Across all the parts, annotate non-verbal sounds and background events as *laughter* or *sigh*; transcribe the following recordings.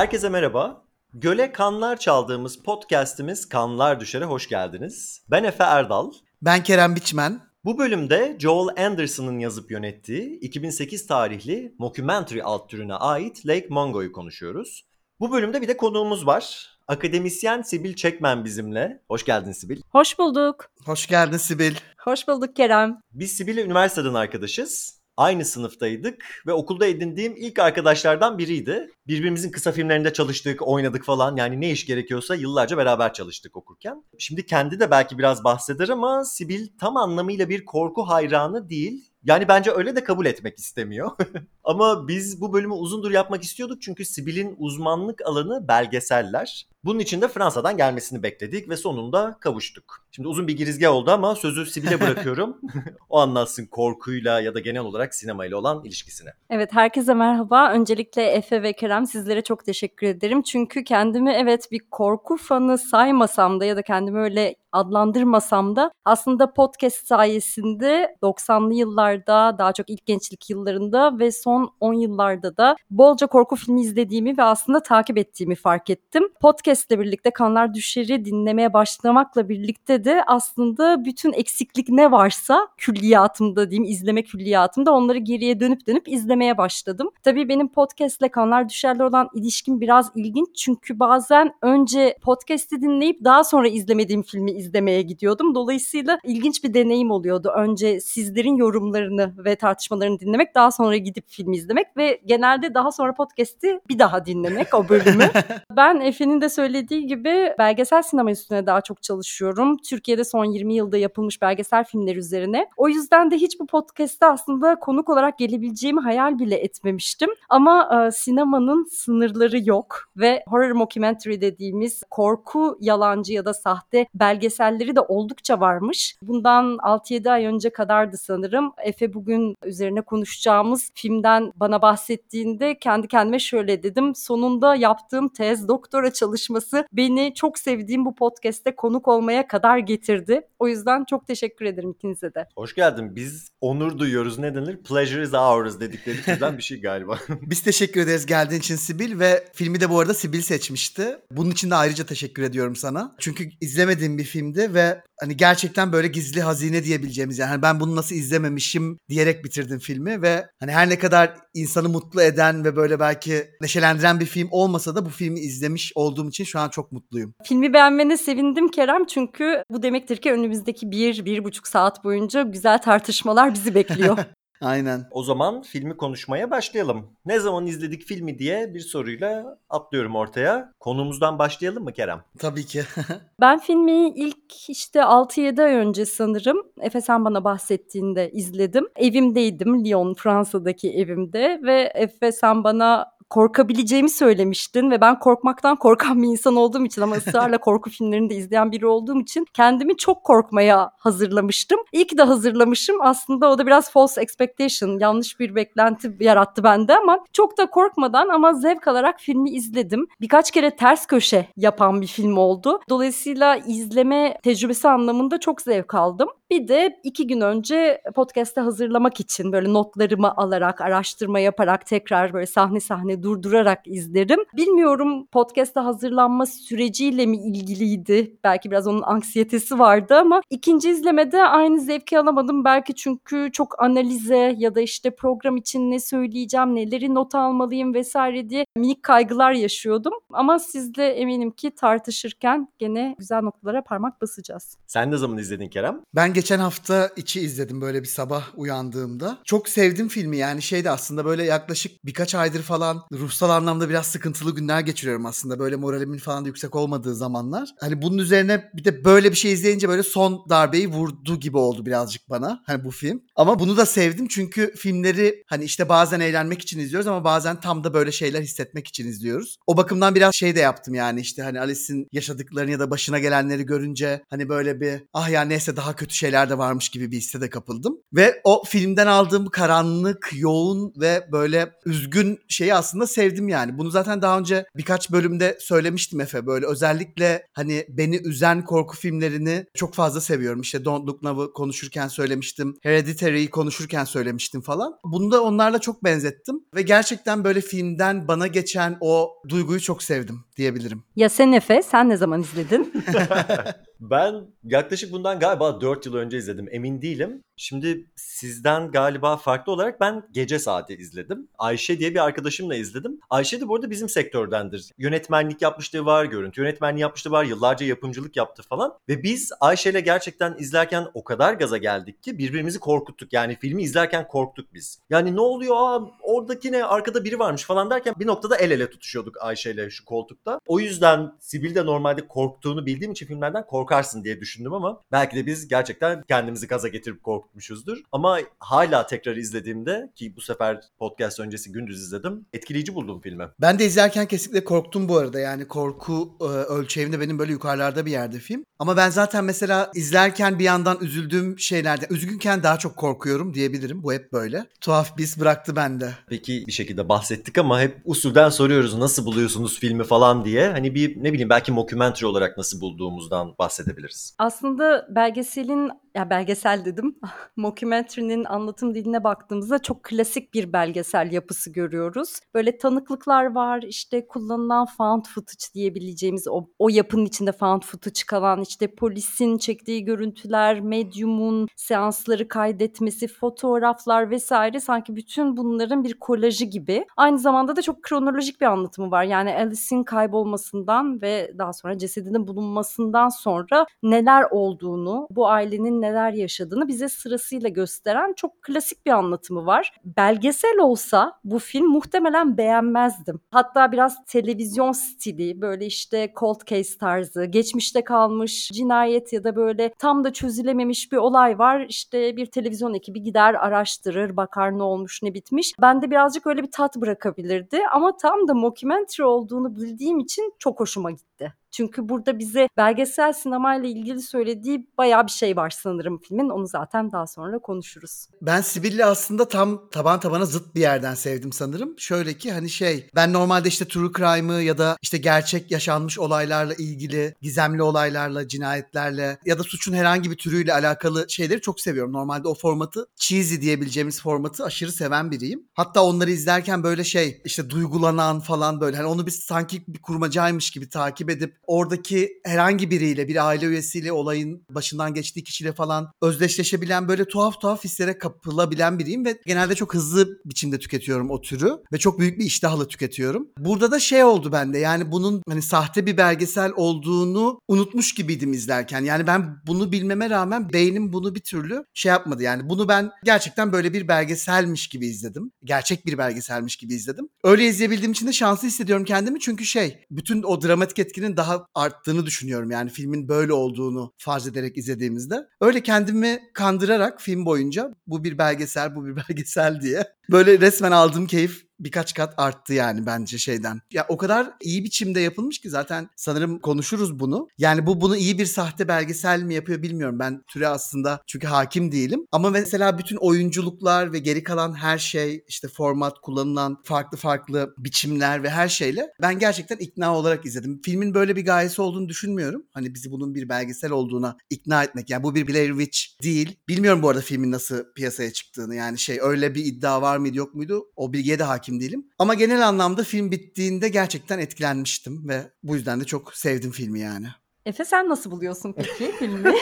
Herkese merhaba. Göle kanlar çaldığımız podcast'imiz Kanlar Düşer'e hoş geldiniz. Ben Efe Erdal. Ben Kerem Biçmen. Bu bölümde Joel Anderson'ın yazıp yönettiği 2008 tarihli mockumentary alt türüne ait Lake Mungo'yu konuşuyoruz. Bu bölümde bir de konuğumuz var. Akademisyen Sibil Çekmen bizimle. Hoş geldin Sibil. Hoş bulduk. Hoş geldin Sibil. Hoş bulduk Kerem. Biz Sibil'le üniversiteden arkadaşız. Aynı sınıftaydık ve okulda edindiğim ilk arkadaşlardan biriydi. Birbirimizin kısa filmlerinde çalıştık, oynadık falan. Yani ne iş gerekiyorsa yıllarca beraber çalıştık okurken. Şimdi kendi de belki biraz bahseder ama Sibil tam anlamıyla bir korku hayranı değil. Yani bence öyle de kabul etmek istemiyor. *laughs* Ama biz bu bölümü uzundur yapmak istiyorduk çünkü Sibil'in uzmanlık alanı belgeseller. Bunun için de Fransa'dan gelmesini bekledik ve sonunda kavuştuk. Şimdi uzun bir girizgah oldu ama sözü Sibil'e bırakıyorum. *laughs* o anlatsın korkuyla ya da genel olarak sinemayla olan ilişkisini. Evet herkese merhaba. Öncelikle Efe ve Kerem sizlere çok teşekkür ederim. Çünkü kendimi evet bir korku fanı saymasam da ya da kendimi öyle adlandırmasam da aslında podcast sayesinde 90'lı yıllarda daha çok ilk gençlik yıllarında ve son 10 yıllarda da bolca korku filmi izlediğimi ve aslında takip ettiğimi fark ettim. Podcast ile birlikte Kanlar Düşer'i dinlemeye başlamakla birlikte de aslında bütün eksiklik ne varsa külliyatımda diyeyim izleme külliyatımda onları geriye dönüp dönüp izlemeye başladım. Tabii benim podcast ile Kanlar Düşer'le olan ilişkim biraz ilginç çünkü bazen önce podcast'i dinleyip daha sonra izlemediğim filmi izlemeye gidiyordum. Dolayısıyla ilginç bir deneyim oluyordu. Önce sizlerin yorumlarını ve tartışmalarını dinlemek, daha sonra gidip film izlemek ve genelde daha sonra podcast'i bir daha dinlemek o bölümü. *laughs* ben Efe'nin de söylediği gibi belgesel sinema üstüne daha çok çalışıyorum. Türkiye'de son 20 yılda yapılmış belgesel filmler üzerine. O yüzden de hiç bu podcast'te aslında konuk olarak gelebileceğimi hayal bile etmemiştim. Ama e, sinemanın sınırları yok ve horror mockumentary dediğimiz korku yalancı ya da sahte belgeselleri de oldukça varmış. Bundan 6-7 ay önce kadardı sanırım. Efe bugün üzerine konuşacağımız filmden bana bahsettiğinde kendi kendime şöyle dedim. Sonunda yaptığım tez doktora çalışması beni çok sevdiğim bu podcast'te konuk olmaya kadar getirdi. O yüzden çok teşekkür ederim ikinize de. Hoş geldin. Biz onur duyuyoruz. Ne denir? Pleasure is ours dedikleri *laughs* türden bir şey galiba. Biz teşekkür ederiz geldiğin için Sibil ve filmi de bu arada Sibil seçmişti. Bunun için de ayrıca teşekkür ediyorum sana. Çünkü izlemediğim bir filmdi ve hani gerçekten böyle gizli hazine diyebileceğimiz yani hani ben bunu nasıl izlememişim diyerek bitirdim filmi ve hani her ne kadar insanı mutlu eden ve böyle belki neşelendiren bir film olmasa da bu filmi izlemiş olduğum için şu an çok mutluyum. Filmi beğenmene sevindim Kerem çünkü bu demektir ki önümüzdeki bir, bir buçuk saat boyunca güzel tartışmalar bizi bekliyor. *laughs* Aynen. O zaman filmi konuşmaya başlayalım. Ne zaman izledik filmi diye bir soruyla atlıyorum ortaya. Konumuzdan başlayalım mı Kerem? Tabii ki. *laughs* ben filmi ilk işte 6-7 ay önce sanırım Efe sen bana bahsettiğinde izledim. Evimdeydim Lyon Fransa'daki evimde ve Efe sen bana korkabileceğimi söylemiştin ve ben korkmaktan *laughs* korkan bir insan olduğum için ama ısrarla *laughs* korku filmlerini de izleyen biri olduğum için kendimi çok korkmaya hazırlamıştım. İyi ki de hazırlamışım. Aslında o da biraz false expectation, yanlış bir beklenti yarattı bende ama çok da korkmadan ama zevk alarak filmi izledim. Birkaç kere ters köşe yapan bir film oldu. Dolayısıyla izleme tecrübesi anlamında çok zevk aldım. Bir de iki gün önce podcast'te hazırlamak için böyle notlarımı alarak, araştırma yaparak tekrar böyle sahne sahne durdurarak izlerim. Bilmiyorum podcast'a hazırlanma süreciyle mi ilgiliydi? Belki biraz onun anksiyetesi vardı ama ikinci izlemede aynı zevki alamadım. Belki çünkü çok analize ya da işte program için ne söyleyeceğim, neleri not almalıyım vesaire diye minik kaygılar yaşıyordum. Ama sizle eminim ki tartışırken gene güzel noktalara parmak basacağız. Sen ne zaman izledin Kerem? Ben geçen hafta içi izledim böyle bir sabah uyandığımda. Çok sevdim filmi yani şeyde aslında böyle yaklaşık birkaç aydır falan ruhsal anlamda biraz sıkıntılı günler geçiriyorum aslında. Böyle moralimin falan da yüksek olmadığı zamanlar. Hani bunun üzerine bir de böyle bir şey izleyince böyle son darbeyi vurdu gibi oldu birazcık bana. Hani bu film. Ama bunu da sevdim çünkü filmleri hani işte bazen eğlenmek için izliyoruz ama bazen tam da böyle şeyler hissetmek için izliyoruz. O bakımdan biraz şey de yaptım yani işte hani Alice'in yaşadıklarını ya da başına gelenleri görünce hani böyle bir ah ya neyse daha kötü şeyler şeyler de varmış gibi bir hisse de kapıldım. Ve o filmden aldığım karanlık, yoğun ve böyle üzgün şeyi aslında sevdim yani. Bunu zaten daha önce birkaç bölümde söylemiştim Efe. Böyle özellikle hani beni üzen korku filmlerini çok fazla seviyorum. İşte Don't Look Now'ı konuşurken söylemiştim. Hereditary'yi konuşurken söylemiştim falan. Bunu da onlarla çok benzettim. Ve gerçekten böyle filmden bana geçen o duyguyu çok sevdim diyebilirim. Ya sen Efe, sen ne zaman izledin? *laughs* Ben yaklaşık bundan galiba 4 yıl önce izledim. Emin değilim. Şimdi sizden galiba farklı olarak ben gece saati izledim. Ayşe diye bir arkadaşımla izledim. Ayşe de bu arada bizim sektördendir. Yönetmenlik yapmışlığı var, görüntü yönetmenliği yapmışlığı var, yıllarca yapımcılık yaptı falan. Ve biz Ayşe'yle gerçekten izlerken o kadar gaza geldik ki birbirimizi korkuttuk. Yani filmi izlerken korktuk biz. Yani ne oluyor aa oradaki ne arkada biri varmış falan derken bir noktada el ele tutuşuyorduk Ayşe'yle şu koltukta. O yüzden Sibil de normalde korktuğunu bildiğim için filmlerden korkarsın diye düşündüm ama belki de biz gerçekten kendimizi gaza getirip korkutmuşuzdur. Ama hala tekrar izlediğimde ki bu sefer podcast öncesi gündüz izledim. Etkileyici buldum filmi. Ben de izlerken kesinlikle korktum bu arada. Yani korku e, ölçeğimde benim böyle yukarılarda bir yerde film. Ama ben zaten mesela izlerken bir yandan üzüldüğüm şeylerde, üzgünken daha çok korkuyorum diyebilirim. Bu hep böyle. Tuhaf biz bıraktı bende. Peki bir şekilde bahsettik ama hep usulden soruyoruz nasıl buluyorsunuz filmi falan diye. Hani bir ne bileyim belki mockumentary olarak nasıl bulduğumuzdan bahsedebiliriz. Aslında belgeselin, ya belgesel dedim, *laughs* mockumentary'nin anlatım diline baktığımızda çok klasik bir belgesel yapısı görüyoruz. Böyle tanıklıklar var, işte kullanılan found footage diyebileceğimiz o, o yapının içinde found footage kalan işte polisin çektiği görüntüler, medyumun seansları kaydetmesi, fotoğraflar vesaire sanki bütün bunların bir kolajı gibi. Aynı zamanda da çok kronolojik bir anlatımı var. Yani Alice'in kaybolmasından ve daha sonra cesedinin bulunmasından sonra neler olduğunu, bu ailenin neler yaşadığını bize sırasıyla gösteren çok klasik bir anlatımı var. Belgesel olsa bu film muhtemelen beğenmezdim. Hatta biraz televizyon stili, böyle işte cold case tarzı, geçmişte kalmış cinayet ya da böyle tam da çözülememiş bir olay var. İşte bir televizyon ekibi gider araştırır, bakar ne olmuş ne bitmiş. Bende birazcık öyle bir tat bırakabilirdi ama tam da mockumentary olduğunu bildiğim için çok hoşuma gitti. Çünkü burada bize belgesel sinemayla ilgili söylediği bayağı bir şey var sanırım filmin. Onu zaten daha sonra konuşuruz. Ben Sibel'i aslında tam taban tabana zıt bir yerden sevdim sanırım. Şöyle ki hani şey ben normalde işte true crime'ı ya da işte gerçek yaşanmış olaylarla ilgili gizemli olaylarla, cinayetlerle ya da suçun herhangi bir türüyle alakalı şeyleri çok seviyorum. Normalde o formatı cheesy diyebileceğimiz formatı aşırı seven biriyim. Hatta onları izlerken böyle şey işte duygulanan falan böyle hani onu biz sanki bir kurmacaymış gibi takip edip oradaki herhangi biriyle bir aile üyesiyle olayın başından geçtiği kişiyle falan özdeşleşebilen böyle tuhaf tuhaf hislere kapılabilen biriyim ve genelde çok hızlı biçimde tüketiyorum o türü ve çok büyük bir iştahla tüketiyorum. Burada da şey oldu bende yani bunun hani sahte bir belgesel olduğunu unutmuş gibiydim izlerken. Yani ben bunu bilmeme rağmen beynim bunu bir türlü şey yapmadı. Yani bunu ben gerçekten böyle bir belgeselmiş gibi izledim. Gerçek bir belgeselmiş gibi izledim. Öyle izleyebildiğim için de şanslı hissediyorum kendimi çünkü şey bütün o dramatik etkinin daha arttığını düşünüyorum. Yani filmin böyle olduğunu farz ederek izlediğimizde. Öyle kendimi kandırarak film boyunca bu bir belgesel, bu bir *laughs* belgesel diye böyle resmen aldığım keyif birkaç kat arttı yani bence şeyden. Ya o kadar iyi biçimde yapılmış ki zaten sanırım konuşuruz bunu. Yani bu bunu iyi bir sahte belgesel mi yapıyor bilmiyorum. Ben türe aslında çünkü hakim değilim. Ama mesela bütün oyunculuklar ve geri kalan her şey işte format kullanılan farklı farklı biçimler ve her şeyle ben gerçekten ikna olarak izledim. Filmin böyle bir gayesi olduğunu düşünmüyorum. Hani bizi bunun bir belgesel olduğuna ikna etmek. Yani bu bir Blair Witch değil. Bilmiyorum bu arada filmin nasıl piyasaya çıktığını. Yani şey öyle bir iddia var mıydı yok muydu? O bilgiye de hakim değilim. Ama genel anlamda film bittiğinde gerçekten etkilenmiştim ve bu yüzden de çok sevdim filmi yani. Efe sen nasıl buluyorsun peki *laughs* filmi?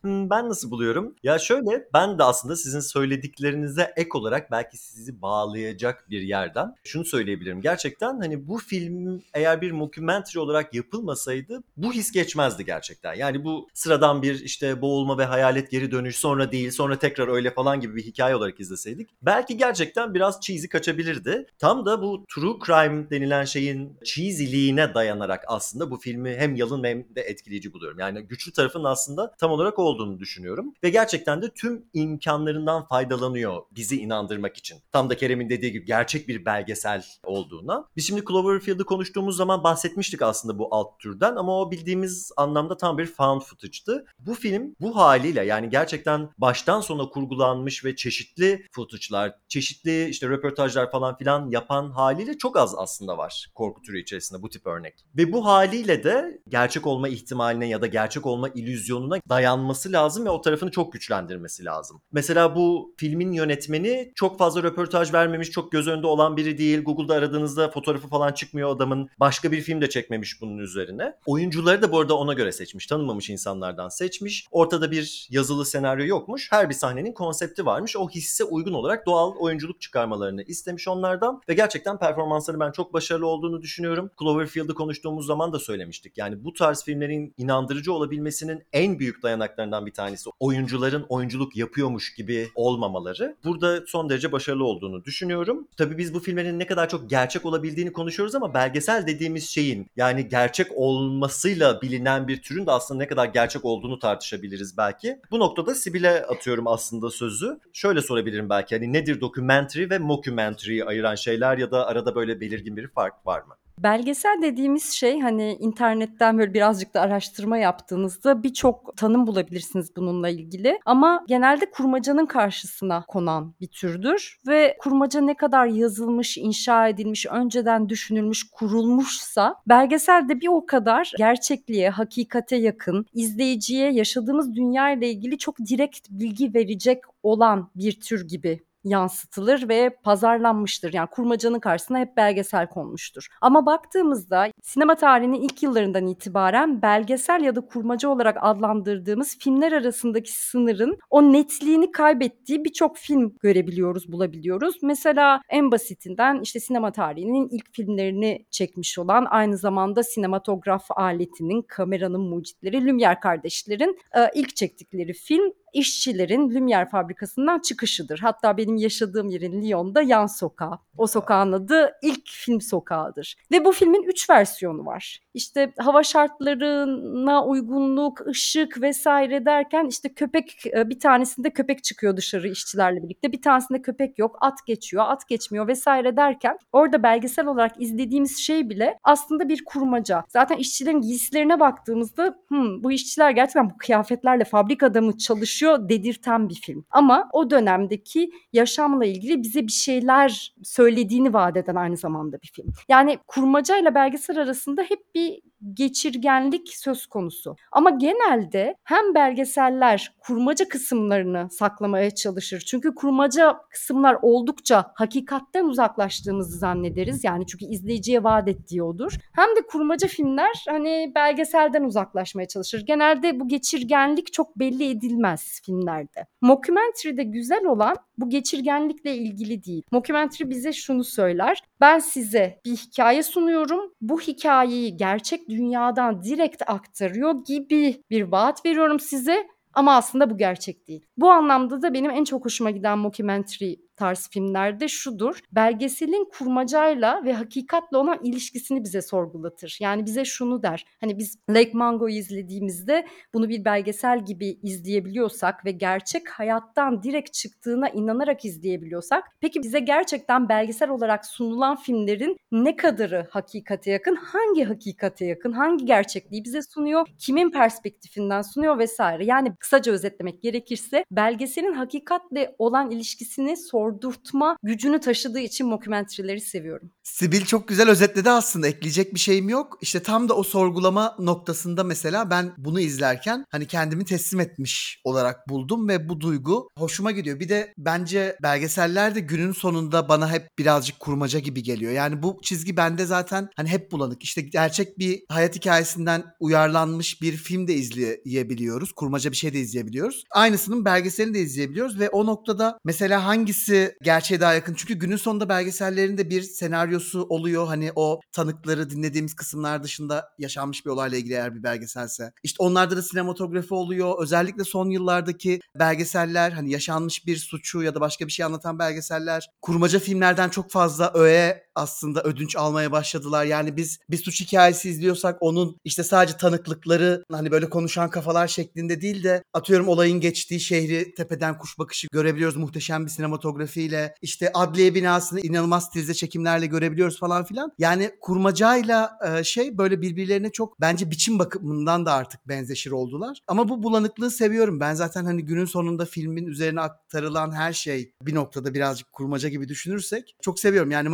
Hmm, ben nasıl buluyorum? Ya şöyle ben de aslında sizin söylediklerinize ek olarak belki sizi bağlayacak bir yerden şunu söyleyebilirim. Gerçekten hani bu film eğer bir mockumentary olarak yapılmasaydı bu his geçmezdi gerçekten. Yani bu sıradan bir işte boğulma ve hayalet geri dönüş sonra değil sonra tekrar öyle falan gibi bir hikaye olarak izleseydik belki gerçekten biraz cheesy kaçabilirdi. Tam da bu true crime denilen şeyin cheesyliğine dayanarak aslında bu filmi hem yalın ve benim de etkileyici buluyorum. Yani güçlü tarafın aslında tam olarak olduğunu düşünüyorum. Ve gerçekten de tüm imkanlarından faydalanıyor bizi inandırmak için. Tam da Kerem'in dediği gibi gerçek bir belgesel olduğuna. Biz şimdi Cloverfield'ı konuştuğumuz zaman bahsetmiştik aslında bu alt türden ama o bildiğimiz anlamda tam bir found footage'tı. Bu film bu haliyle yani gerçekten baştan sona kurgulanmış ve çeşitli footage'lar, çeşitli işte röportajlar falan filan yapan haliyle çok az aslında var korku türü içerisinde bu tip örnek. Ve bu haliyle de gerçek olma ihtimaline ya da gerçek olma illüzyonuna dayanması lazım ve o tarafını çok güçlendirmesi lazım. Mesela bu filmin yönetmeni çok fazla röportaj vermemiş, çok göz önünde olan biri değil. Google'da aradığınızda fotoğrafı falan çıkmıyor adamın. Başka bir film de çekmemiş bunun üzerine. Oyuncuları da bu arada ona göre seçmiş. Tanınmamış insanlardan seçmiş. Ortada bir yazılı senaryo yokmuş. Her bir sahnenin konsepti varmış. O hisse uygun olarak doğal oyunculuk çıkarmalarını istemiş onlardan. Ve gerçekten performansları ben çok başarılı olduğunu düşünüyorum. Cloverfield'ı konuştuğumuz zaman da söylemiştik. Yani bu tarz filmlerin inandırıcı olabilmesinin en büyük dayanaklarından bir tanesi oyuncuların oyunculuk yapıyormuş gibi olmamaları. Burada son derece başarılı olduğunu düşünüyorum. Tabii biz bu filmlerin ne kadar çok gerçek olabildiğini konuşuyoruz ama belgesel dediğimiz şeyin yani gerçek olmasıyla bilinen bir türün de aslında ne kadar gerçek olduğunu tartışabiliriz belki. Bu noktada Sibel'e atıyorum aslında sözü. Şöyle sorabilirim belki hani nedir documentary ve mockumentary'yi ayıran şeyler ya da arada böyle belirgin bir fark var mı? Belgesel dediğimiz şey hani internetten böyle birazcık da araştırma yaptığınızda birçok tanım bulabilirsiniz bununla ilgili. Ama genelde kurmacanın karşısına konan bir türdür ve kurmaca ne kadar yazılmış, inşa edilmiş, önceden düşünülmüş, kurulmuşsa belgesel de bir o kadar gerçekliğe, hakikate yakın, izleyiciye yaşadığımız dünya ile ilgili çok direkt bilgi verecek olan bir tür gibi yansıtılır ve pazarlanmıştır. Yani kurmacanın karşısına hep belgesel konmuştur. Ama baktığımızda sinema tarihinin ilk yıllarından itibaren belgesel ya da kurmaca olarak adlandırdığımız filmler arasındaki sınırın o netliğini kaybettiği birçok film görebiliyoruz, bulabiliyoruz. Mesela en basitinden işte sinema tarihinin ilk filmlerini çekmiş olan aynı zamanda sinematograf aletinin, kameranın mucitleri Lumière kardeşlerin ilk çektikleri film işçilerin Lumière fabrikasından çıkışıdır. Hatta benim yaşadığım yerin Lyon'da yan sokağı. O sokağın adı ilk film sokağıdır. Ve bu filmin üç versiyonu var. İşte hava şartlarına uygunluk, ışık vesaire derken işte köpek bir tanesinde köpek çıkıyor dışarı işçilerle birlikte. Bir tanesinde köpek yok, at geçiyor, at geçmiyor vesaire derken orada belgesel olarak izlediğimiz şey bile aslında bir kurmaca. Zaten işçilerin giysilerine baktığımızda hmm, bu işçiler gerçekten bu kıyafetlerle fabrikada mı çalışıyor dedirten bir film. Ama o dönemdeki yaşamla ilgili bize bir şeyler söylediğini vaat eden aynı zamanda bir film. Yani kurmaca ile belgesel arasında hep bir geçirgenlik söz konusu. Ama genelde hem belgeseller kurmaca kısımlarını saklamaya çalışır. Çünkü kurmaca kısımlar oldukça hakikatten uzaklaştığımızı zannederiz. Yani çünkü izleyiciye vaat ettiği odur. Hem de kurmaca filmler hani belgeselden uzaklaşmaya çalışır. Genelde bu geçirgenlik çok belli edilmez filmlerde. Mockumentary'de güzel olan bu geçirgenlikle ilgili değil. Mockumentary bize şunu söyler. Ben size bir hikaye sunuyorum. Bu hikayeyi gerçek dünyadan direkt aktarıyor gibi bir vaat veriyorum size ama aslında bu gerçek değil. Bu anlamda da benim en çok hoşuma giden mockumentary tarz filmlerde şudur. Belgeselin kurmacayla ve hakikatle olan ilişkisini bize sorgulatır. Yani bize şunu der. Hani biz Lake Mango'yu izlediğimizde bunu bir belgesel gibi izleyebiliyorsak ve gerçek hayattan direkt çıktığına inanarak izleyebiliyorsak peki bize gerçekten belgesel olarak sunulan filmlerin ne kadarı hakikate yakın, hangi hakikate yakın, hangi gerçekliği bize sunuyor, kimin perspektifinden sunuyor vesaire. Yani kısaca özetlemek gerekirse belgeselin hakikatle olan ilişkisini sor sordurtma gücünü taşıdığı için mockumentary'leri seviyorum. Sibil çok güzel özetledi aslında. Ekleyecek bir şeyim yok. İşte tam da o sorgulama noktasında mesela ben bunu izlerken hani kendimi teslim etmiş olarak buldum ve bu duygu hoşuma gidiyor. Bir de bence belgeseller de günün sonunda bana hep birazcık kurmaca gibi geliyor. Yani bu çizgi bende zaten hani hep bulanık. İşte gerçek bir hayat hikayesinden uyarlanmış bir film de izleyebiliyoruz. Kurmaca bir şey de izleyebiliyoruz. Aynısının belgeselini de izleyebiliyoruz ve o noktada mesela hangisi gerçeğe daha yakın? Çünkü günün sonunda belgesellerin de bir senaryosu oluyor. Hani o tanıkları dinlediğimiz kısımlar dışında yaşanmış bir olayla ilgili eğer bir belgeselse. İşte onlarda da sinematografi oluyor. Özellikle son yıllardaki belgeseller hani yaşanmış bir suçu ya da başka bir şey anlatan belgeseller kurmaca filmlerden çok fazla öğe aslında ödünç almaya başladılar. Yani biz bir suç hikayesi izliyorsak onun işte sadece tanıklıkları hani böyle konuşan kafalar şeklinde değil de atıyorum olayın geçtiği şehri tepeden kuş bakışı görebiliyoruz muhteşem bir sinematografiyle. İşte adliye binasını inanılmaz stilde çekimlerle görebiliyoruz falan filan. Yani kurmacayla e, şey böyle birbirlerine çok bence biçim bakımından da artık benzeşir oldular. Ama bu bulanıklığı seviyorum. Ben zaten hani günün sonunda filmin üzerine aktarılan her şey bir noktada birazcık kurmaca gibi düşünürsek çok seviyorum. Yani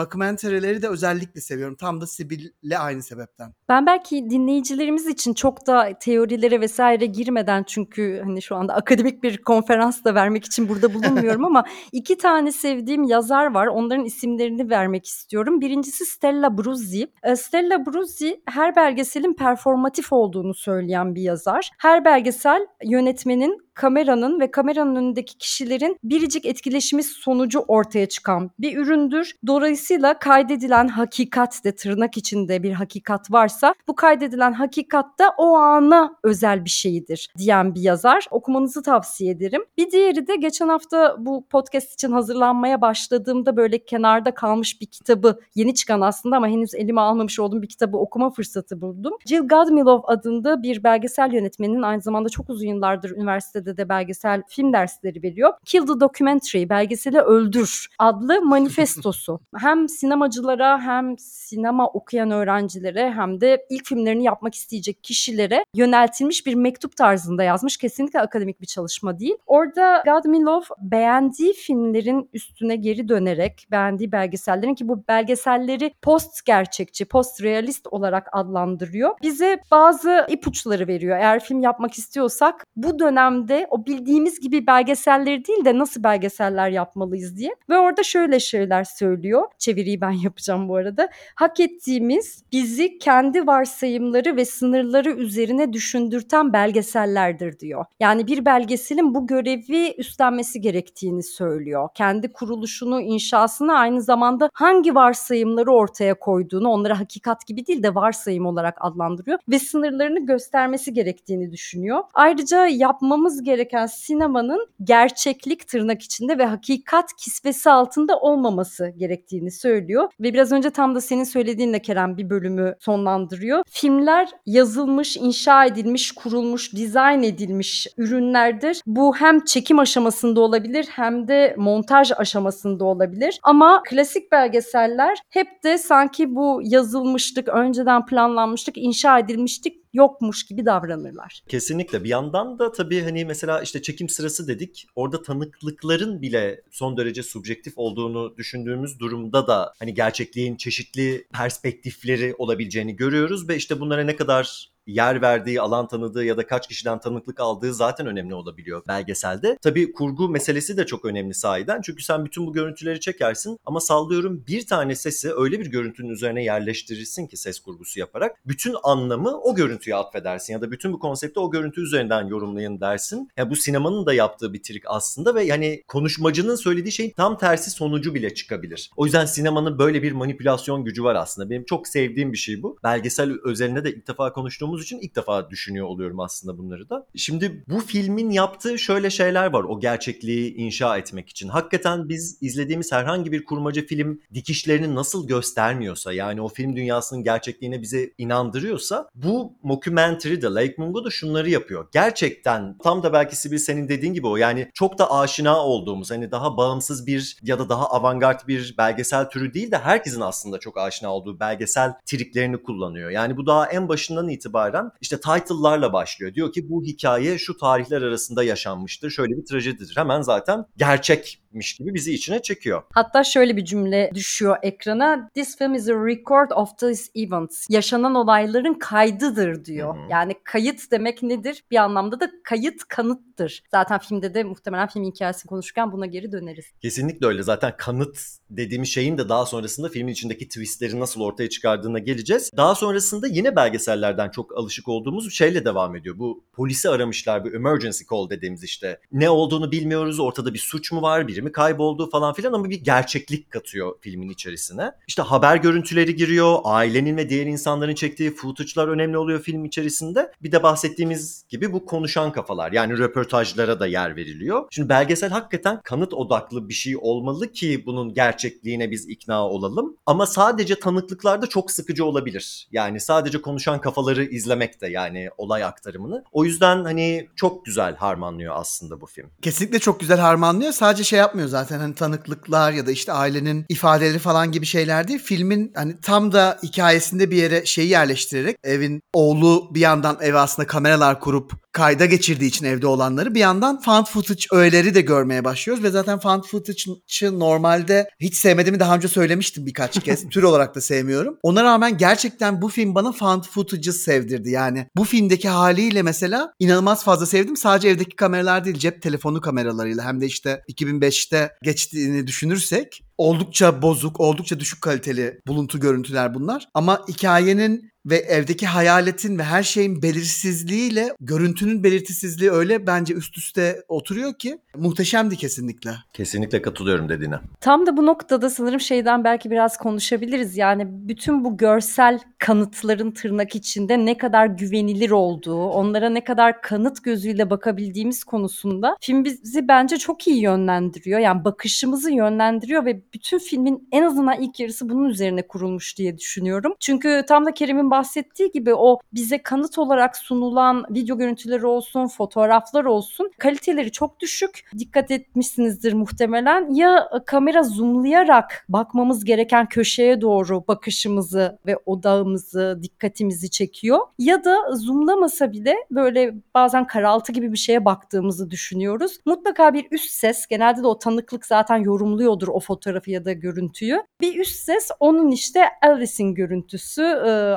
mockumentary'leri de özellikle seviyorum. Tam da Sibyl'le aynı sebepten. Ben belki dinleyicilerimiz için çok da teorilere vesaire girmeden çünkü hani şu anda akademik bir konferans da vermek için burada bulunmuyorum *laughs* ama iki tane sevdiğim yazar var. Onların isimlerini vermek istiyorum. Birincisi Stella Bruzzi. Ee, Stella Bruzzi her belgeselin performatif olduğunu söyleyen bir yazar. Her belgesel yönetmenin kameranın ve kameranın önündeki kişilerin biricik etkileşimi sonucu ortaya çıkan bir üründür. Dolayısıyla kaydedilen hakikat de tırnak içinde bir hakikat varsa bu kaydedilen hakikat da o ana özel bir şeydir diyen bir yazar. Okumanızı tavsiye ederim. Bir diğeri de geçen hafta bu podcast için hazırlanmaya başladığımda böyle kenarda kalmış bir kitabı yeni çıkan aslında ama henüz elime almamış olduğum bir kitabı okuma fırsatı buldum. Jill Godmilow adında bir belgesel yönetmeninin aynı zamanda çok uzun yıllardır üniversitede üniversitede de belgesel film dersleri veriyor. Kill the Documentary, belgeseli öldür adlı manifestosu. *laughs* hem sinemacılara hem sinema okuyan öğrencilere hem de ilk filmlerini yapmak isteyecek kişilere yöneltilmiş bir mektup tarzında yazmış. Kesinlikle akademik bir çalışma değil. Orada Godmilov beğendiği filmlerin üstüne geri dönerek beğendiği belgesellerin ki bu belgeselleri post gerçekçi, post realist olarak adlandırıyor. Bize bazı ipuçları veriyor. Eğer film yapmak istiyorsak bu dönemde o bildiğimiz gibi belgeselleri değil de nasıl belgeseller yapmalıyız diye. Ve orada şöyle şeyler söylüyor. Çeviriyi ben *laughs* yapacağım bu arada. Hak ettiğimiz bizi kendi varsayımları ve sınırları üzerine düşündürten belgesellerdir diyor. Yani bir belgeselin bu görevi üstlenmesi gerektiğini söylüyor. Kendi kuruluşunu, inşasını aynı zamanda hangi varsayımları ortaya koyduğunu onlara hakikat gibi değil de varsayım olarak adlandırıyor ve sınırlarını göstermesi gerektiğini düşünüyor. Ayrıca yapmamız gereken sinemanın gerçeklik tırnak içinde ve hakikat kisvesi altında olmaması gerektiğini söylüyor. Ve biraz önce tam da senin söylediğinle Kerem bir bölümü sonlandırıyor. Filmler yazılmış, inşa edilmiş, kurulmuş, dizayn edilmiş ürünlerdir. Bu hem çekim aşamasında olabilir hem de montaj aşamasında olabilir. Ama klasik belgeseller hep de sanki bu yazılmışlık, önceden planlanmışlık, inşa edilmişlik yokmuş gibi davranırlar. Kesinlikle. Bir yandan da tabii hani mesela işte çekim sırası dedik. Orada tanıklıkların bile son derece subjektif olduğunu düşündüğümüz durumda da hani gerçekliğin çeşitli perspektifleri olabileceğini görüyoruz ve işte bunlara ne kadar yer verdiği, alan tanıdığı ya da kaç kişiden tanıklık aldığı zaten önemli olabiliyor belgeselde. Tabii kurgu meselesi de çok önemli sahiden. Çünkü sen bütün bu görüntüleri çekersin ama sallıyorum bir tane sesi öyle bir görüntünün üzerine yerleştirirsin ki ses kurgusu yaparak bütün anlamı o görüntüye atfedersin ya da bütün bu konsepti o görüntü üzerinden yorumlayın dersin. Yani bu sinemanın da yaptığı bir trik aslında ve yani konuşmacının söylediği şeyin tam tersi sonucu bile çıkabilir. O yüzden sinemanın böyle bir manipülasyon gücü var aslında. Benim çok sevdiğim bir şey bu. Belgesel özelinde de ilk defa konuştuğumuz için ilk defa düşünüyor oluyorum aslında bunları da. Şimdi bu filmin yaptığı şöyle şeyler var o gerçekliği inşa etmek için. Hakikaten biz izlediğimiz herhangi bir kurmaca film dikişlerini nasıl göstermiyorsa yani o film dünyasının gerçekliğine bize inandırıyorsa bu mockumentary de Lake Mungo da şunları yapıyor. Gerçekten tam da belki Sibyl senin dediğin gibi o yani çok da aşina olduğumuz hani daha bağımsız bir ya da daha avantgard bir belgesel türü değil de herkesin aslında çok aşina olduğu belgesel triklerini kullanıyor. Yani bu daha en başından itibaren işte title'larla başlıyor. Diyor ki bu hikaye şu tarihler arasında yaşanmıştır. Şöyle bir trajedidir. Hemen zaten gerçekmiş gibi bizi içine çekiyor. Hatta şöyle bir cümle düşüyor ekrana. This film is a record of these events. Yaşanan olayların kaydıdır diyor. Hı. Yani kayıt demek nedir? Bir anlamda da kayıt kanıttır. Zaten filmde de muhtemelen film hikayesini konuşurken buna geri döneriz. Kesinlikle öyle. Zaten kanıt dediğimiz şeyin de daha sonrasında filmin içindeki twistleri nasıl ortaya çıkardığına geleceğiz. Daha sonrasında yine belgesellerden çok alışık olduğumuz şeyle devam ediyor. Bu polisi aramışlar, bu emergency call dediğimiz işte. Ne olduğunu bilmiyoruz, ortada bir suç mu var, biri mi kayboldu falan filan ama bir gerçeklik katıyor filmin içerisine. İşte haber görüntüleri giriyor, ailenin ve diğer insanların çektiği footage'lar önemli oluyor film içerisinde. Bir de bahsettiğimiz gibi bu konuşan kafalar yani röportajlara da yer veriliyor. Şimdi belgesel hakikaten kanıt odaklı bir şey olmalı ki bunun gerçekliğine biz ikna olalım. Ama sadece tanıklıklar da çok sıkıcı olabilir. Yani sadece konuşan kafaları izlemek de yani olay aktarımını. O yüzden hani çok güzel harmanlıyor aslında bu film. Kesinlikle çok güzel harmanlıyor. Sadece şey yapmıyor zaten hani tanıklıklar ya da işte ailenin ifadeleri falan gibi şeyler değil. Filmin hani tam da hikayesinde bir yere şeyi yerleştirerek evin oğlu bir yandan eve aslında kameralar kurup kayda geçirdiği için evde olanları bir yandan found footage öğeleri de görmeye başlıyoruz ve zaten found footage'ı normalde hiç sevmediğimi daha önce söylemiştim birkaç kez. *laughs* Tür olarak da sevmiyorum. Ona rağmen gerçekten bu film bana found footage'ı sevdirdi. Yani bu filmdeki haliyle mesela inanılmaz fazla sevdim. Sadece evdeki kameralar değil cep telefonu kameralarıyla hem de işte 2005'te geçtiğini düşünürsek oldukça bozuk, oldukça düşük kaliteli buluntu görüntüler bunlar. Ama hikayenin ve evdeki hayaletin ve her şeyin belirsizliğiyle görüntünün belirsizliği öyle bence üst üste oturuyor ki muhteşemdi kesinlikle. Kesinlikle katılıyorum dediğine. Tam da bu noktada sanırım şeyden belki biraz konuşabiliriz. Yani bütün bu görsel kanıtların tırnak içinde ne kadar güvenilir olduğu, onlara ne kadar kanıt gözüyle bakabildiğimiz konusunda film bizi bence çok iyi yönlendiriyor. Yani bakışımızı yönlendiriyor ve bütün filmin en azından ilk yarısı bunun üzerine kurulmuş diye düşünüyorum. Çünkü tam da Kerem'in bahsettiği gibi o bize kanıt olarak sunulan video görüntüleri olsun, fotoğraflar olsun kaliteleri çok düşük. Dikkat etmişsinizdir muhtemelen. Ya kamera zoomlayarak bakmamız gereken köşeye doğru bakışımızı ve odağımızı, dikkatimizi çekiyor. Ya da zoomlamasa bile böyle bazen karaltı gibi bir şeye baktığımızı düşünüyoruz. Mutlaka bir üst ses, genelde de o tanıklık zaten yorumluyordur o fotoğrafı ya da görüntüyü. Bir üst ses onun işte Alice'in görüntüsü,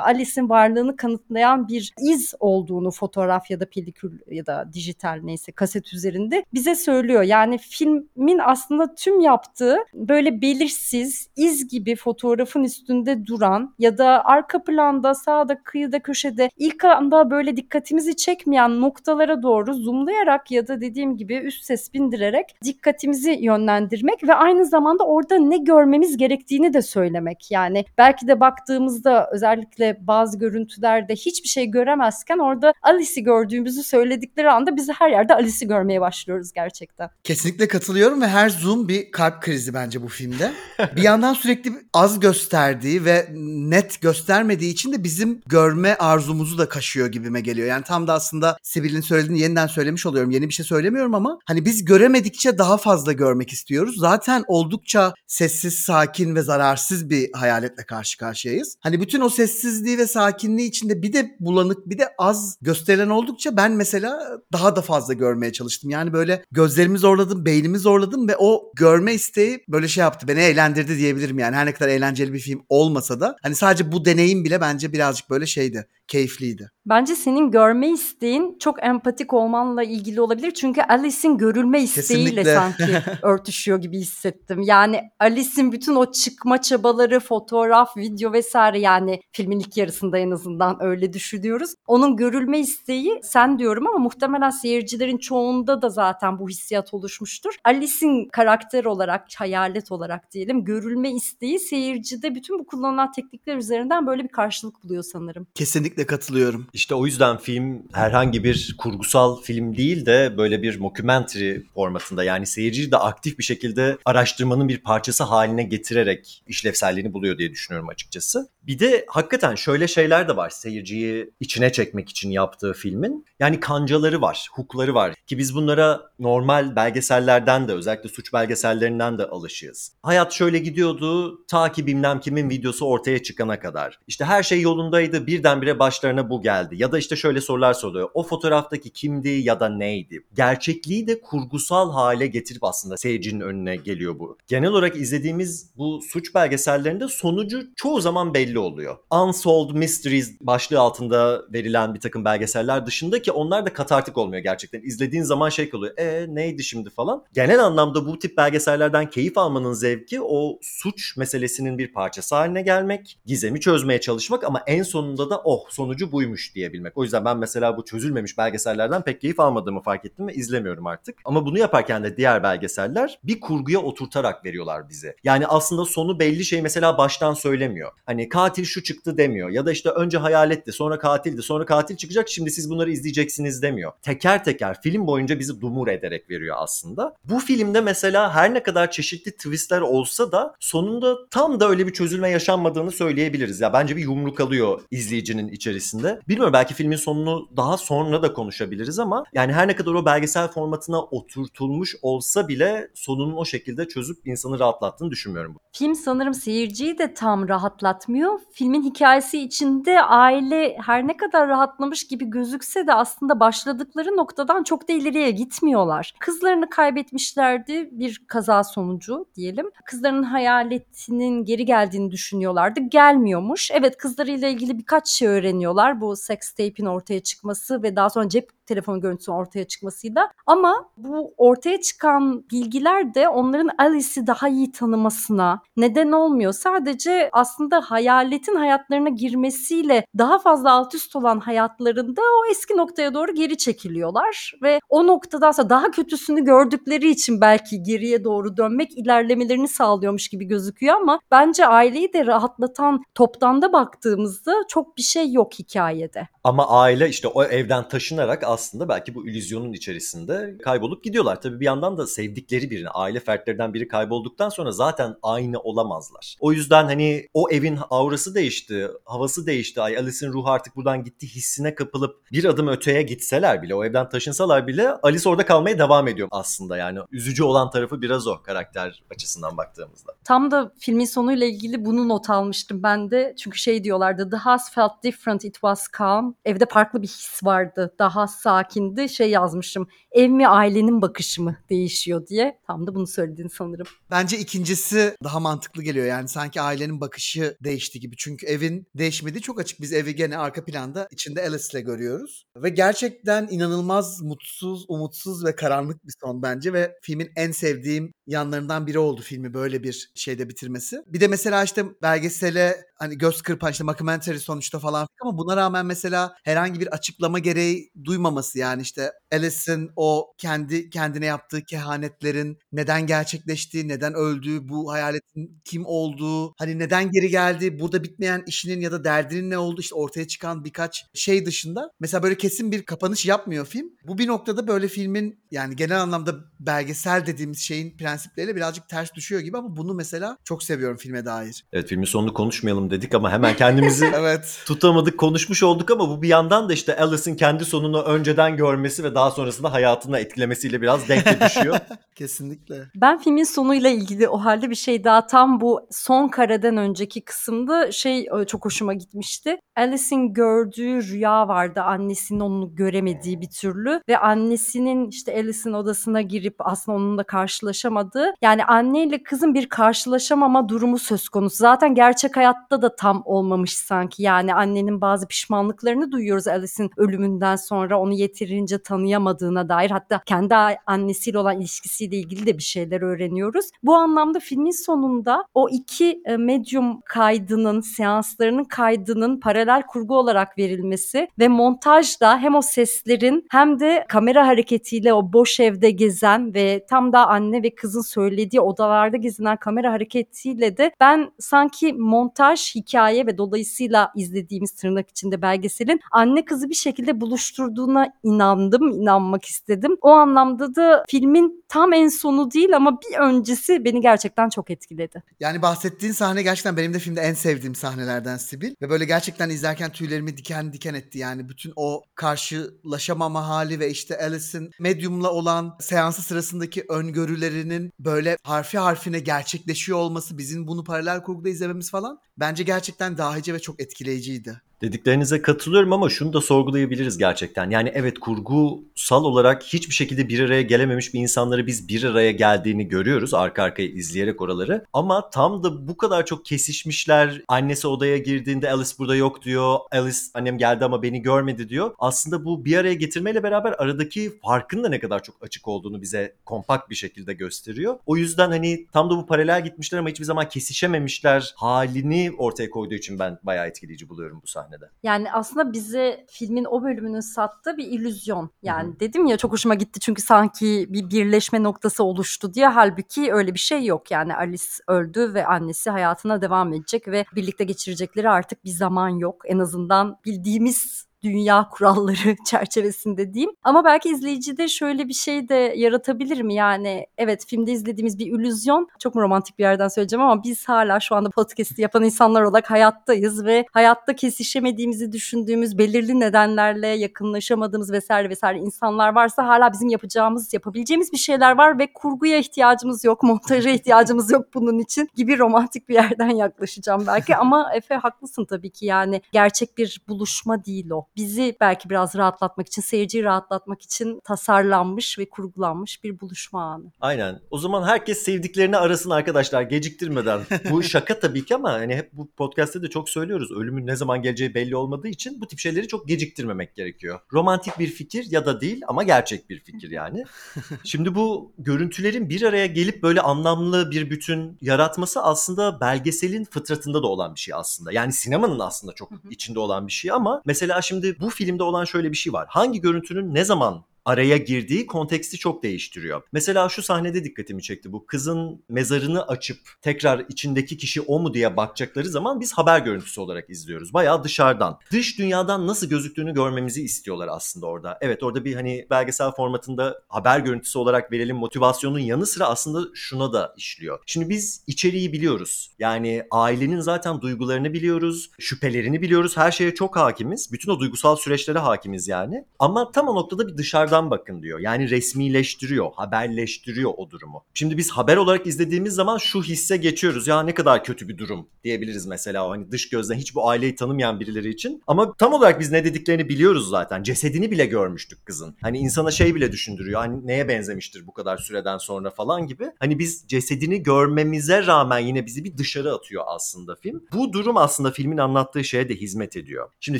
Alice'in varlığını kanıtlayan bir iz olduğunu fotoğraf ya da pelikül ya da dijital neyse kaset üzerinde bize söylüyor. Yani filmin aslında tüm yaptığı böyle belirsiz iz gibi fotoğrafın üstünde duran ya da arka planda sağda kıyıda köşede ilk anda böyle dikkatimizi çekmeyen noktalara doğru zoomlayarak ya da dediğim gibi üst ses bindirerek dikkatimizi yönlendirmek ve aynı zamanda orada ne görmemiz gerektiğini de söylemek. Yani belki de baktığımızda özellikle bazı görüntülerde hiçbir şey göremezken orada Alice'i gördüğümüzü söyledikleri anda biz her yerde Alice'i görmeye başlıyoruz gerçekten. Kesinlikle katılıyorum ve her zoom bir kalp krizi bence bu filmde. bir yandan sürekli az gösterdiği ve net göstermediği için de bizim görme arzumuzu da kaşıyor gibime geliyor. Yani tam da aslında Sibel'in söylediğini yeniden söylemiş oluyorum. Yeni bir şey söylemiyorum ama hani biz göremedikçe daha fazla görmek istiyoruz. Zaten oldukça sessiz, sakin ve zararsız bir hayaletle karşı karşıyayız. Hani bütün o sessizliği ve sakinliği içinde bir de bulanık bir de az gösterilen oldukça ben mesela daha da fazla görmeye çalıştım. Yani böyle gözlerimi zorladım, beynimi zorladım ve o görme isteği böyle şey yaptı. Beni eğlendirdi diyebilirim yani. Her ne kadar eğlenceli bir film olmasa da hani sadece bu deneyim bile bence birazcık böyle şeydi keyifliydi. Bence senin görme isteğin çok empatik olmanla ilgili olabilir. Çünkü Alice'in görülme isteğiyle Kesinlikle. sanki *laughs* örtüşüyor gibi hissettim. Yani Alice'in bütün o çıkma çabaları, fotoğraf, video vesaire yani filmin ilk yarısında en azından öyle düşünüyoruz. Onun görülme isteği sen diyorum ama muhtemelen seyircilerin çoğunda da zaten bu hissiyat oluşmuştur. Alice'in karakter olarak, hayalet olarak diyelim görülme isteği seyircide bütün bu kullanılan teknikler üzerinden böyle bir karşılık buluyor sanırım. Kesinlikle katılıyorum. İşte o yüzden film herhangi bir kurgusal film değil de böyle bir mockumentary formatında yani seyirciyi de aktif bir şekilde araştırmanın bir parçası haline getirerek işlevselliğini buluyor diye düşünüyorum açıkçası. Bir de hakikaten şöyle şeyler de var seyirciyi içine çekmek için yaptığı filmin. Yani kancaları var, hukları var ki biz bunlara normal belgesellerden de özellikle suç belgesellerinden de alışığız. Hayat şöyle gidiyordu ta ki bilmem kimin videosu ortaya çıkana kadar. İşte her şey yolundaydı birdenbire başlarına bu geldi. Ya da işte şöyle sorular soruyor. O fotoğraftaki kimdi ya da neydi? Gerçekliği de kurgusal hale getirip aslında seyircinin önüne geliyor bu. Genel olarak izlediğimiz bu suç belgesellerinde sonucu çoğu zaman belli oluyor. Unsolved Mysteries başlığı altında verilen bir takım belgeseller dışında ki onlar da katartik olmuyor gerçekten. İzlediğin zaman şey oluyor. E neydi şimdi falan. Genel anlamda bu tip belgesellerden keyif almanın zevki o suç meselesinin bir parçası haline gelmek, gizemi çözmeye çalışmak ama en sonunda da oh sonucu buymuş diyebilmek. O yüzden ben mesela bu çözülmemiş belgesellerden pek keyif almadığımı fark ettim ve izlemiyorum artık. Ama bunu yaparken de diğer belgeseller bir kurguya oturtarak veriyorlar bize. Yani aslında sonu belli şey mesela baştan söylemiyor. Hani katil şu çıktı demiyor ya da işte önce hayaletti sonra katildi sonra katil çıkacak şimdi siz bunları izleyeceksiniz demiyor. Teker teker film boyunca bizi dumur ederek veriyor aslında. Bu filmde mesela her ne kadar çeşitli twistler olsa da sonunda tam da öyle bir çözülme yaşanmadığını söyleyebiliriz. Ya bence bir yumruk alıyor izleyicinin içerisinde. Bilmiyorum belki filmin sonunu daha sonra da konuşabiliriz ama yani her ne kadar o belgesel formatına oturtulmuş olsa bile sonunun o şekilde çözüp insanı rahatlattığını düşünmüyorum. Film sanırım seyirciyi de tam rahatlatmıyor. Filmin hikayesi içinde aile her ne kadar rahatlamış gibi gözükse de aslında başladıkları noktadan çok da ileriye gitmiyorlar. Kızlarını kaybetmişlerdi bir kaza sonucu diyelim. Kızlarının hayaletinin geri geldiğini düşünüyorlardı. Gelmiyormuş. Evet kızlarıyla ilgili birkaç şey öğreniyorlar. Bu sex tape'in ortaya çıkması ve daha sonra cep telefon görüntüsünün ortaya çıkmasıyla. Ama bu ortaya çıkan bilgiler de onların Alice'i daha iyi tanımasına neden olmuyor. Sadece aslında hayaletin hayatlarına girmesiyle daha fazla alt üst olan hayatlarında o eski noktaya doğru geri çekiliyorlar ve o noktadan sonra daha kötüsünü gördükleri için belki geriye doğru dönmek ilerlemelerini sağlıyormuş gibi gözüküyor ama bence aileyi de rahatlatan toptan da baktığımızda çok bir şey yok hikayede. Ama aile işte o evden taşınarak aslında belki bu illüzyonun içerisinde kaybolup gidiyorlar. Tabii bir yandan da sevdikleri birini, aile fertlerinden biri kaybolduktan sonra zaten aynı olamazlar. O yüzden hani o evin aurası değişti, havası değişti. Ay Alice'in ruhu artık buradan gitti hissine kapılıp bir adım öteye gitseler bile, o evden taşınsalar bile Alice orada kalmaya devam ediyor aslında. Yani üzücü olan tarafı biraz o karakter açısından baktığımızda. Tam da filmin sonuyla ilgili bunu not almıştım ben de. Çünkü şey diyorlardı The house felt different, it was calm. Evde farklı bir his vardı. Daha sakindi. Şey yazmışım. Ev mi ailenin bakışı mı değişiyor diye. Tam da bunu söylediğini sanırım. Bence ikincisi daha mantıklı geliyor. Yani sanki ailenin bakışı değişti gibi. Çünkü evin değişmediği çok açık. Biz evi gene arka planda içinde Alice'le görüyoruz. Ve gerçekten inanılmaz mutsuz, umutsuz ve karanlık bir son bence. Ve filmin en sevdiğim yanlarından biri oldu filmi böyle bir şeyde bitirmesi. Bir de mesela işte belgesele hani göz kırpan işte mockumentary sonuçta falan ama buna rağmen mesela herhangi bir açıklama gereği duymaması yani işte Alice'in o kendi kendine yaptığı kehanetlerin neden gerçekleştiği, neden öldüğü, bu hayaletin kim olduğu, hani neden geri geldi, burada bitmeyen işinin ya da derdinin ne oldu işte ortaya çıkan birkaç şey dışında mesela böyle kesin bir kapanış yapmıyor film. Bu bir noktada böyle filmin yani genel anlamda belgesel dediğimiz şeyin prensipleriyle birazcık ters düşüyor gibi ama bunu mesela çok seviyorum filme dair. Evet filmin sonunu konuşmayalım dedik ama hemen kendimizi *laughs* Evet. tutamadık konuşmuş olduk ama bu bir yandan da işte Alice'in kendi sonunu önceden görmesi ve daha sonrasında hayatını etkilemesiyle biraz denk de düşüyor. *laughs* Kesinlikle. Ben filmin sonuyla ilgili o halde bir şey daha tam bu son kareden önceki kısımda şey e, çok hoşuma gitmişti. Alice'in gördüğü rüya vardı annesinin onu göremediği bir türlü ve annesinin işte Alice'in odasına girip aslında onunla karşılaşamadığı yani anneyle kızın bir karşılaşamama durumu söz konusu. Zaten gerçek hayatta da tam olmamış sanki yani annenin bazı pişmanlıklarını duyuyoruz Alice'in ölümünden sonra onu yeterince tanıyamadığına dair hatta kendi annesiyle olan ilişkisiyle ilgili de bir şeyler öğreniyoruz. Bu anlamda filmin sonunda o iki e, medyum kaydının, seanslarının kaydının paralel kurgu olarak verilmesi ve montajda hem o seslerin hem de kamera hareketiyle o boş evde gezen ve tam da anne ve kızın söylediği odalarda gezinen kamera hareketiyle de ben sanki montaj, hikaye ve dolayısıyla izlediğimiz tırnak içinde belgeselin anne kızı bir şekilde buluşturduğuna inandım, inanmak istedim. O anlamda da filmin tam en sonu değil ama bir öncesi beni gerçekten çok etkiledi. Yani bahsettiğin sahne gerçekten benim de filmde en sevdiğim sahnelerden Sibil. Ve böyle gerçekten izlerken tüylerimi diken diken etti. Yani bütün o karşılaşamama hali ve işte Alice'in medyumla olan seansı sırasındaki öngörülerinin böyle harfi harfine gerçekleşiyor olması, bizim bunu paralel kurguda izlememiz falan bence gerçekten dahice ve çok etkileyiciydi. Dediklerinize katılıyorum ama şunu da sorgulayabiliriz gerçekten. Yani evet kurgusal olarak hiçbir şekilde bir araya gelememiş bir insanları biz bir araya geldiğini görüyoruz arka arkaya izleyerek oraları. Ama tam da bu kadar çok kesişmişler. Annesi odaya girdiğinde Alice burada yok diyor. Alice annem geldi ama beni görmedi diyor. Aslında bu bir araya getirmeyle beraber aradaki farkın da ne kadar çok açık olduğunu bize kompakt bir şekilde gösteriyor. O yüzden hani tam da bu paralel gitmişler ama hiçbir zaman kesişememişler halini ortaya koyduğu için ben bayağı etkileyici buluyorum bu sahneyi. Sahnede. Yani aslında bize filmin o bölümünün sattığı bir illüzyon. Yani Hı-hı. dedim ya çok hoşuma gitti çünkü sanki bir birleşme noktası oluştu diye. Halbuki öyle bir şey yok. Yani Alice öldü ve annesi hayatına devam edecek ve birlikte geçirecekleri artık bir zaman yok. En azından bildiğimiz dünya *laughs* kuralları çerçevesinde diyeyim. Ama belki izleyicide şöyle bir şey de yaratabilir mi? Yani evet filmde izlediğimiz bir illüzyon. Çok mu romantik bir yerden söyleyeceğim ama biz hala şu anda podcast'i yapan insanlar olarak hayattayız ve hayatta kesişemediğimizi düşündüğümüz belirli nedenlerle yakınlaşamadığımız vesaire vesaire insanlar varsa hala bizim yapacağımız, yapabileceğimiz bir şeyler var ve kurguya ihtiyacımız yok, montaja ihtiyacımız yok bunun için gibi romantik bir yerden yaklaşacağım belki ama Efe haklısın tabii ki yani gerçek bir buluşma değil o bizi belki biraz rahatlatmak için, seyirciyi rahatlatmak için tasarlanmış ve kurgulanmış bir buluşma anı. Aynen. O zaman herkes sevdiklerini arasın arkadaşlar geciktirmeden. bu *laughs* şaka tabii ki ama hani hep bu podcast'te de çok söylüyoruz. Ölümün ne zaman geleceği belli olmadığı için bu tip şeyleri çok geciktirmemek gerekiyor. Romantik bir fikir ya da değil ama gerçek bir fikir yani. *laughs* Şimdi bu görüntülerin bir araya gelip böyle anlamlı bir bütün yaratması aslında belgeselin fıtratında da olan bir şey aslında. Yani sinemanın aslında çok içinde olan bir şey ama mesela şimdi Şimdi bu filmde olan şöyle bir şey var. Hangi görüntünün ne zaman araya girdiği konteksti çok değiştiriyor. Mesela şu sahnede dikkatimi çekti bu. Kızın mezarını açıp tekrar içindeki kişi o mu diye bakacakları zaman biz haber görüntüsü olarak izliyoruz. Bayağı dışarıdan. Dış dünyadan nasıl gözüktüğünü görmemizi istiyorlar aslında orada. Evet orada bir hani belgesel formatında haber görüntüsü olarak verelim motivasyonun yanı sıra aslında şuna da işliyor. Şimdi biz içeriği biliyoruz. Yani ailenin zaten duygularını biliyoruz, şüphelerini biliyoruz. Her şeye çok hakimiz. Bütün o duygusal süreçlere hakimiz yani. Ama tam o noktada bir dışarıdan dışarıdan bakın diyor. Yani resmileştiriyor, haberleştiriyor o durumu. Şimdi biz haber olarak izlediğimiz zaman şu hisse geçiyoruz. Ya ne kadar kötü bir durum diyebiliriz mesela hani dış gözden hiç bu aileyi tanımayan birileri için. Ama tam olarak biz ne dediklerini biliyoruz zaten. Cesedini bile görmüştük kızın. Hani insana şey bile düşündürüyor. Hani neye benzemiştir bu kadar süreden sonra falan gibi. Hani biz cesedini görmemize rağmen yine bizi bir dışarı atıyor aslında film. Bu durum aslında filmin anlattığı şeye de hizmet ediyor. Şimdi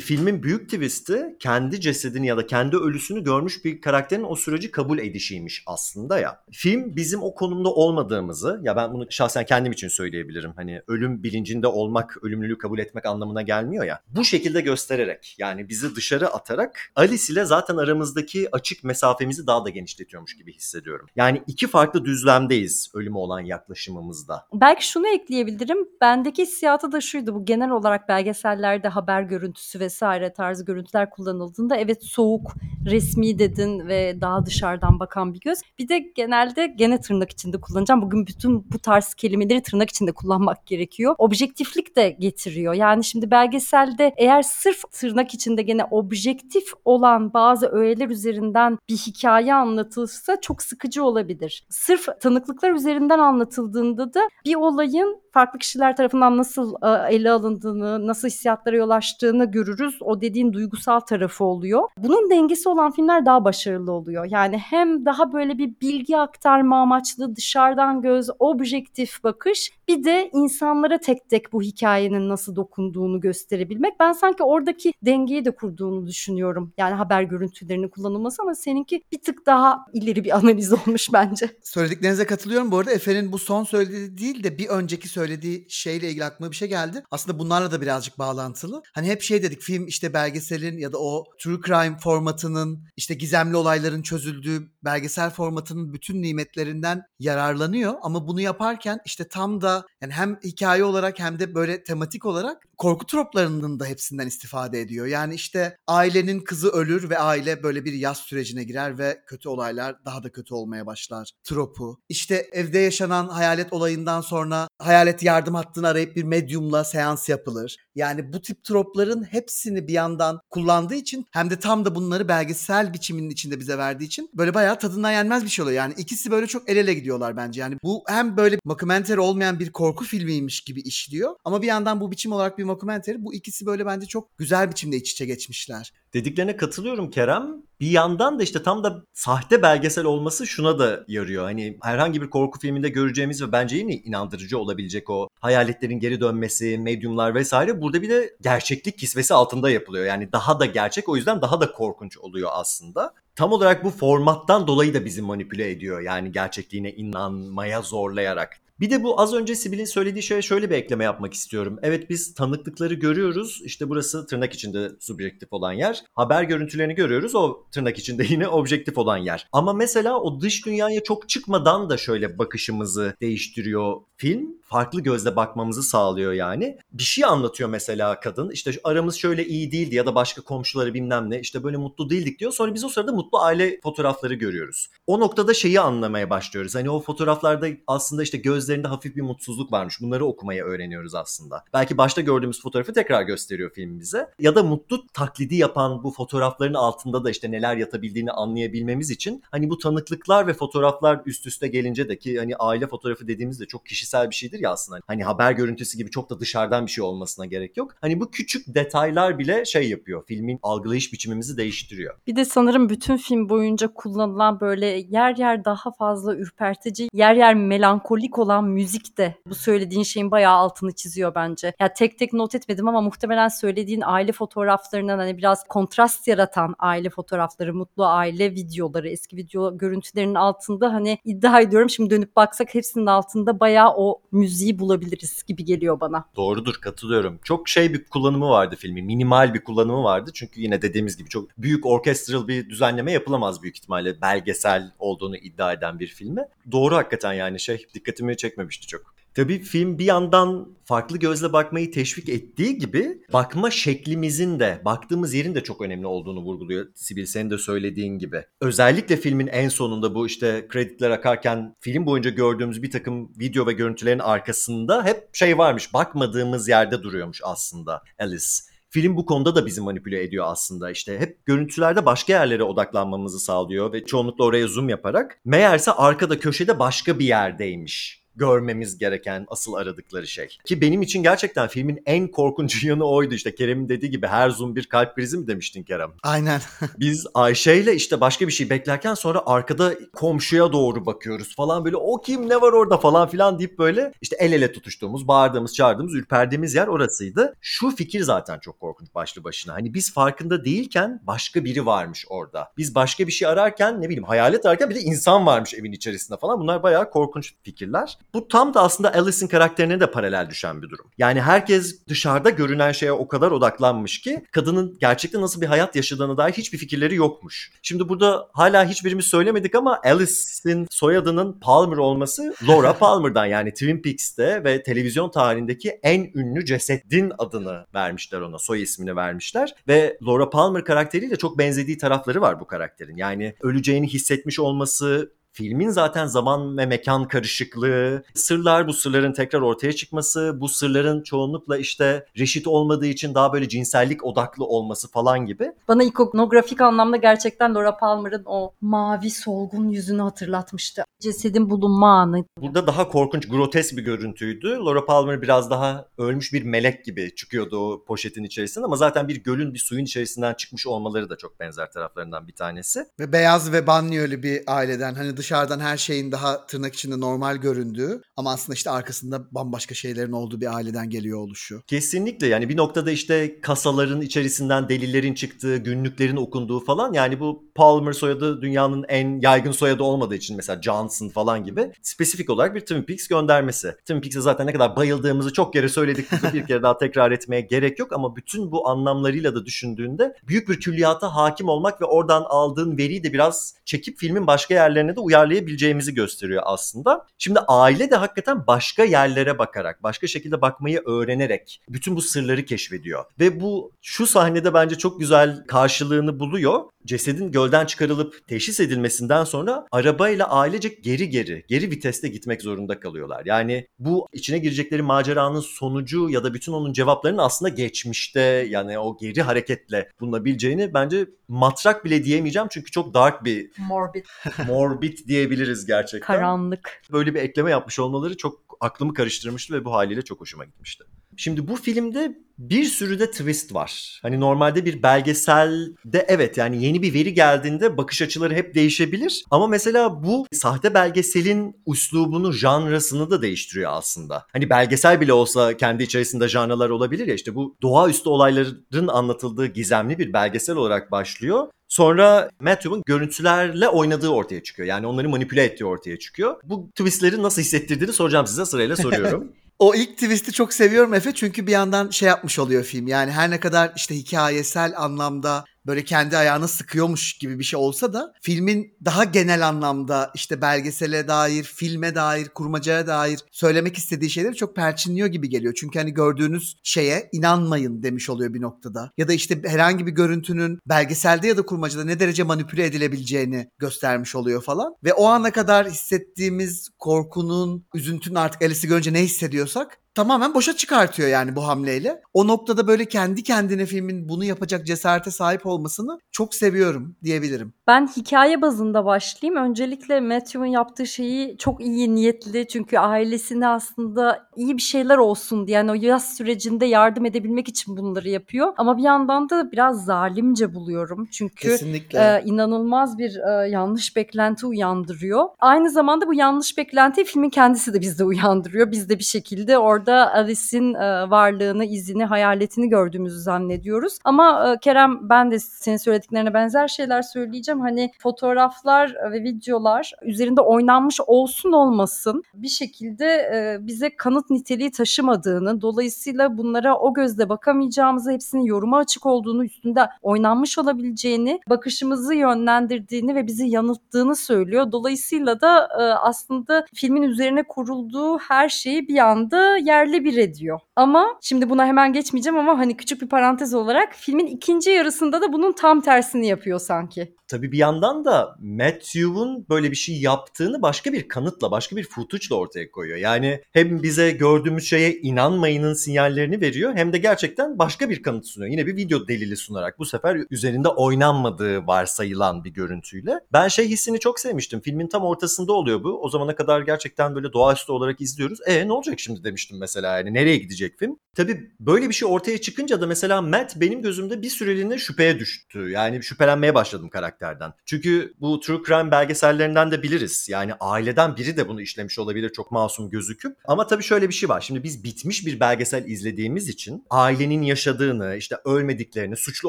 filmin büyük twist'i kendi cesedini ya da kendi ölüsünü görmüş bir karakterin o süreci kabul edişiymiş aslında ya. Film bizim o konumda olmadığımızı ya ben bunu şahsen kendim için söyleyebilirim. Hani ölüm bilincinde olmak, ölümlülüğü kabul etmek anlamına gelmiyor ya. Bu şekilde göstererek yani bizi dışarı atarak Alice ile zaten aramızdaki açık mesafemizi daha da genişletiyormuş gibi hissediyorum. Yani iki farklı düzlemdeyiz ölüme olan yaklaşımımızda. Belki şunu ekleyebilirim. Bendeki hissiyatı da şuydu. Bu genel olarak belgesellerde haber görüntüsü vesaire tarzı görüntüler kullanıldığında evet soğuk, resmi dedin ve daha dışarıdan bakan bir göz. Bir de genelde gene tırnak içinde kullanacağım. Bugün bütün bu tarz kelimeleri tırnak içinde kullanmak gerekiyor. Objektiflik de getiriyor. Yani şimdi belgeselde eğer sırf tırnak içinde gene objektif olan bazı öğeler üzerinden bir hikaye anlatılsa çok sıkıcı olabilir. Sırf tanıklıklar üzerinden anlatıldığında da bir olayın farklı kişiler tarafından nasıl e, ele alındığını, nasıl hissiyatlara yol açtığını görürüz. O dediğin duygusal tarafı oluyor. Bunun dengesi olan filmler daha başarılı oluyor. Yani hem daha böyle bir bilgi aktarma amaçlı dışarıdan göz, objektif bakış bir de insanlara tek tek bu hikayenin nasıl dokunduğunu gösterebilmek. Ben sanki oradaki dengeyi de kurduğunu düşünüyorum. Yani haber görüntülerinin kullanılması ama seninki bir tık daha ileri bir analiz *laughs* olmuş bence. Söylediklerinize katılıyorum. Bu arada Efe'nin bu son söylediği değil de bir önceki söylediği şeyle ilgili aklıma bir şey geldi. Aslında bunlarla da birazcık bağlantılı. Hani hep şey dedik film işte belgeselin ya da o true crime formatının işte gizemli olayların çözüldüğü belgesel formatının bütün nimetlerinden yararlanıyor. Ama bunu yaparken işte tam da yani hem hikaye olarak hem de böyle tematik olarak korku troplarının da hepsinden istifade ediyor. Yani işte ailenin kızı ölür ve aile böyle bir yaz sürecine girer ve kötü olaylar daha da kötü olmaya başlar. Tropu. İşte evde yaşanan hayalet olayından sonra hayalet yardım hattını arayıp bir medyumla seans yapılır. Yani bu tip tropların hepsini bir yandan kullandığı için hem de tam da bunları belgesel biçiminin içinde bize verdiği için böyle bayağı tadından yenmez bir şey oluyor. Yani ikisi böyle çok el ele gidiyorlar bence. Yani bu hem böyle mockumentary olmayan bir korku filmiymiş gibi işliyor ama bir yandan bu biçim olarak bir mockumentary. Bu ikisi böyle bence çok güzel biçimde iç içe geçmişler. Dediklerine katılıyorum Kerem. Bir yandan da işte tam da sahte belgesel olması şuna da yarıyor. Hani herhangi bir korku filminde göreceğimiz ve bence yine inandırıcı olabilecek o hayaletlerin geri dönmesi, medyumlar vesaire burada bir de gerçeklik kisvesi altında yapılıyor. Yani daha da gerçek o yüzden daha da korkunç oluyor aslında. tam olarak bu formattan dolayı da bizi manipüle ediyor. Yani gerçekliğine inanmaya zorlayarak. Bir de bu az önce Sibel'in söylediği şeye şöyle bir ekleme yapmak istiyorum. Evet biz tanıklıkları görüyoruz. İşte burası tırnak içinde subjektif olan yer. Haber görüntülerini görüyoruz. O tırnak içinde yine objektif olan yer. Ama mesela o dış dünyaya çok çıkmadan da şöyle bakışımızı değiştiriyor film. Farklı gözle bakmamızı sağlıyor yani. Bir şey anlatıyor mesela kadın. İşte aramız şöyle iyi değildi ya da başka komşuları bilmem ne. İşte böyle mutlu değildik diyor. Sonra biz o sırada mutlu aile fotoğrafları görüyoruz. O noktada şeyi anlamaya başlıyoruz. Hani o fotoğraflarda aslında işte gözlerinde hafif bir mutsuzluk varmış. Bunları okumaya öğreniyoruz aslında. Belki başta gördüğümüz fotoğrafı tekrar gösteriyor film bize. Ya da mutlu taklidi yapan bu fotoğrafların altında da işte neler yatabildiğini anlayabilmemiz için hani bu tanıklıklar ve fotoğraflar üst üste gelince de ki hani aile fotoğrafı dediğimizde çok kişisel bir şeydir ya aslında. Hani haber görüntüsü gibi çok da dışarıdan bir şey olmasına gerek yok. Hani bu küçük detaylar bile şey yapıyor. Filmin algılayış biçimimizi değiştiriyor. Bir de sanırım bütün film boyunca kullanılan böyle yer yer daha fazla ürpertici, yer yer melankolik olan müzik de bu söylediğin şeyin bayağı altını çiziyor bence. Ya tek tek not etmedim ama muhtemelen söylediğin aile fotoğraflarından hani biraz kontrast yaratan aile fotoğrafları, mutlu aile videoları, eski video görüntülerinin altında hani iddia ediyorum şimdi dönüp baksak hepsinin altında bayağı o müziği bulabiliriz gibi geliyor bana. Doğrudur katılıyorum. Çok şey bir kullanımı vardı filmin. Minimal bir kullanımı vardı. Çünkü yine dediğimiz gibi çok büyük orkestral bir düzenleme yapılamaz büyük ihtimalle. Belgesel olduğunu iddia eden bir filme. Doğru hakikaten yani şey dikkatimi çekmemişti çok. Tabii film bir yandan farklı gözle bakmayı teşvik ettiği gibi bakma şeklimizin de baktığımız yerin de çok önemli olduğunu vurguluyor Sibil senin de söylediğin gibi. Özellikle filmin en sonunda bu işte kreditler akarken film boyunca gördüğümüz bir takım video ve görüntülerin arkasında hep şey varmış bakmadığımız yerde duruyormuş aslında Alice. Film bu konuda da bizi manipüle ediyor aslında. İşte hep görüntülerde başka yerlere odaklanmamızı sağlıyor ve çoğunlukla oraya zoom yaparak meğerse arkada köşede başka bir yerdeymiş görmemiz gereken asıl aradıkları şey. Ki benim için gerçekten filmin en korkunç *laughs* yanı oydu işte Kerem'in dediği gibi her zoom bir kalp krizi mi demiştin Kerem? Aynen. *laughs* Biz Ayşe ile işte başka bir şey beklerken sonra arkada komşuya doğru bakıyoruz falan böyle o kim ne var orada falan filan deyip böyle işte el ele tutuştuğumuz, bağırdığımız, çağırdığımız, ürperdiğimiz yer orasıydı. Şu fikir zaten çok korkunç başlı başına. Hani biz farkında değilken başka biri varmış orada. Biz başka bir şey ararken ne bileyim hayalet ararken bir de insan varmış evin içerisinde falan. Bunlar bayağı korkunç fikirler. Bu tam da aslında Alice'in karakterine de paralel düşen bir durum. Yani herkes dışarıda görünen şeye o kadar odaklanmış ki kadının gerçekten nasıl bir hayat yaşadığına dair hiçbir fikirleri yokmuş. Şimdi burada hala hiçbirimiz söylemedik ama Alice'in soyadının Palmer olması Laura *laughs* Palmer'dan yani Twin Peaks'te ve televizyon tarihindeki en ünlü cesedin adını vermişler ona. Soy ismini vermişler ve Laura Palmer karakteriyle çok benzediği tarafları var bu karakterin. Yani öleceğini hissetmiş olması, Filmin zaten zaman ve mekan karışıklığı, sırlar bu sırların tekrar ortaya çıkması, bu sırların çoğunlukla işte reşit olmadığı için daha böyle cinsellik odaklı olması falan gibi. Bana ikonografik anlamda gerçekten Laura Palmer'ın o mavi solgun yüzünü hatırlatmıştı. Cesedin bulunma anı. Burada daha korkunç, grotesk bir görüntüydü. Laura Palmer biraz daha ölmüş bir melek gibi çıkıyordu o poşetin içerisinde ama zaten bir gölün, bir suyun içerisinden çıkmış olmaları da çok benzer taraflarından bir tanesi. Ve beyaz ve banyolu bir aileden hani dışarıdan her şeyin daha tırnak içinde normal göründüğü ama aslında işte arkasında bambaşka şeylerin olduğu bir aileden geliyor oluşu. Kesinlikle yani bir noktada işte kasaların içerisinden delillerin çıktığı, günlüklerin okunduğu falan yani bu Palmer soyadı dünyanın en yaygın soyadı olmadığı için mesela Johnson falan gibi spesifik olarak bir Twin Peaks göndermesi. Twin Peaks'e zaten ne kadar bayıldığımızı çok kere söyledik. bir kere daha tekrar etmeye gerek yok ama bütün bu anlamlarıyla da düşündüğünde büyük bir külliyata hakim olmak ve oradan aldığın veriyi de biraz çekip filmin başka yerlerine de uyarlayabileceğimizi gösteriyor aslında. Şimdi aile de hakikaten başka yerlere bakarak, başka şekilde bakmayı öğrenerek bütün bu sırları keşfediyor. Ve bu şu sahnede bence çok güzel karşılığını buluyor. Cesedin gölden çıkarılıp teşhis edilmesinden sonra arabayla ailecek geri geri, geri viteste gitmek zorunda kalıyorlar. Yani bu içine girecekleri maceranın sonucu ya da bütün onun cevaplarının aslında geçmişte yani o geri hareketle bulunabileceğini bence matrak bile diyemeyeceğim çünkü çok dark bir Morbid, *laughs* morbid diyebiliriz gerçekten. karanlık. Böyle bir ekleme yapmış olmaları çok aklımı karıştırmıştı ve bu haliyle çok hoşuma gitmişti. Şimdi bu filmde bir sürü de twist var. Hani normalde bir belgeselde evet yani yeni bir veri geldiğinde bakış açıları hep değişebilir. Ama mesela bu sahte belgeselin üslubunu, janrasını da değiştiriyor aslında. Hani belgesel bile olsa kendi içerisinde janralar olabilir ya işte bu doğaüstü olayların anlatıldığı gizemli bir belgesel olarak başlıyor. Sonra Matthew'un görüntülerle oynadığı ortaya çıkıyor. Yani onları manipüle ettiği ortaya çıkıyor. Bu twistleri nasıl hissettirdiğini soracağım size sırayla soruyorum. *laughs* O ilk twist'i çok seviyorum Efe çünkü bir yandan şey yapmış oluyor film. Yani her ne kadar işte hikayesel anlamda böyle kendi ayağına sıkıyormuş gibi bir şey olsa da filmin daha genel anlamda işte belgesele dair, filme dair, kurmacaya dair söylemek istediği şeyleri çok perçinliyor gibi geliyor. Çünkü hani gördüğünüz şeye inanmayın demiş oluyor bir noktada. Ya da işte herhangi bir görüntünün belgeselde ya da kurmacada ne derece manipüle edilebileceğini göstermiş oluyor falan. Ve o ana kadar hissettiğimiz korkunun, üzüntünün artık Alice'i görünce ne hissediyorsak tamamen boşa çıkartıyor yani bu hamleyle. O noktada böyle kendi kendine filmin bunu yapacak cesarete sahip olmasını çok seviyorum diyebilirim. Ben hikaye bazında başlayayım. Öncelikle Matthew'un yaptığı şeyi çok iyi niyetli çünkü ailesine aslında iyi bir şeyler olsun diye yani o yaz sürecinde yardım edebilmek için bunları yapıyor. Ama bir yandan da biraz zalimce buluyorum. Çünkü Kesinlikle. e, inanılmaz bir e, yanlış beklenti uyandırıyor. Aynı zamanda bu yanlış beklentiyi filmin kendisi de bizde uyandırıyor. Biz de bir şekilde orada Alice'in e, varlığını, izini, hayaletini gördüğümüzü zannediyoruz. Ama e, Kerem ben de senin söylediklerine benzer şeyler söyleyeceğim. Hani fotoğraflar ve videolar üzerinde oynanmış olsun olmasın bir şekilde e, bize kanıt niteliği taşımadığını, dolayısıyla bunlara o gözle bakamayacağımızı, hepsinin yoruma açık olduğunu, üstünde oynanmış olabileceğini, bakışımızı yönlendirdiğini ve bizi yanılttığını söylüyor. Dolayısıyla da aslında filmin üzerine kurulduğu her şeyi bir anda yerli bir ediyor. Ama şimdi buna hemen geçmeyeceğim ama hani küçük bir parantez olarak filmin ikinci yarısında da bunun tam tersini yapıyor sanki. Tabii bir yandan da Matthew'un böyle bir şey yaptığını başka bir kanıtla, başka bir footage'la ortaya koyuyor. Yani hem bize gördüğümüz şeye inanmayının sinyallerini veriyor hem de gerçekten başka bir kanıt sunuyor. Yine bir video delili sunarak bu sefer üzerinde oynanmadığı varsayılan bir görüntüyle. Ben şey hissini çok sevmiştim. Filmin tam ortasında oluyor bu. O zamana kadar gerçekten böyle doğaüstü olarak izliyoruz. E ne olacak şimdi demiştim mesela yani nereye gidecek film? Tabii böyle bir şey ortaya çıkınca da mesela Matt benim gözümde bir süreliğine şüpheye düştü. Yani şüphelenmeye başladım karakterden. Çünkü bu true crime belgesellerinden de biliriz. Yani aileden biri de bunu işlemiş olabilir çok masum gözüküp. Ama tabii şöyle bir şey var. Şimdi biz bitmiş bir belgesel izlediğimiz için ailenin yaşadığını, işte ölmediklerini, suçlu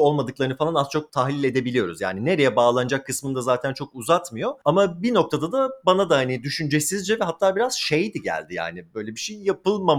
olmadıklarını falan az çok tahlil edebiliyoruz. Yani nereye bağlanacak kısmında zaten çok uzatmıyor. Ama bir noktada da bana da hani düşüncesizce ve hatta biraz şeydi geldi yani. Böyle bir şey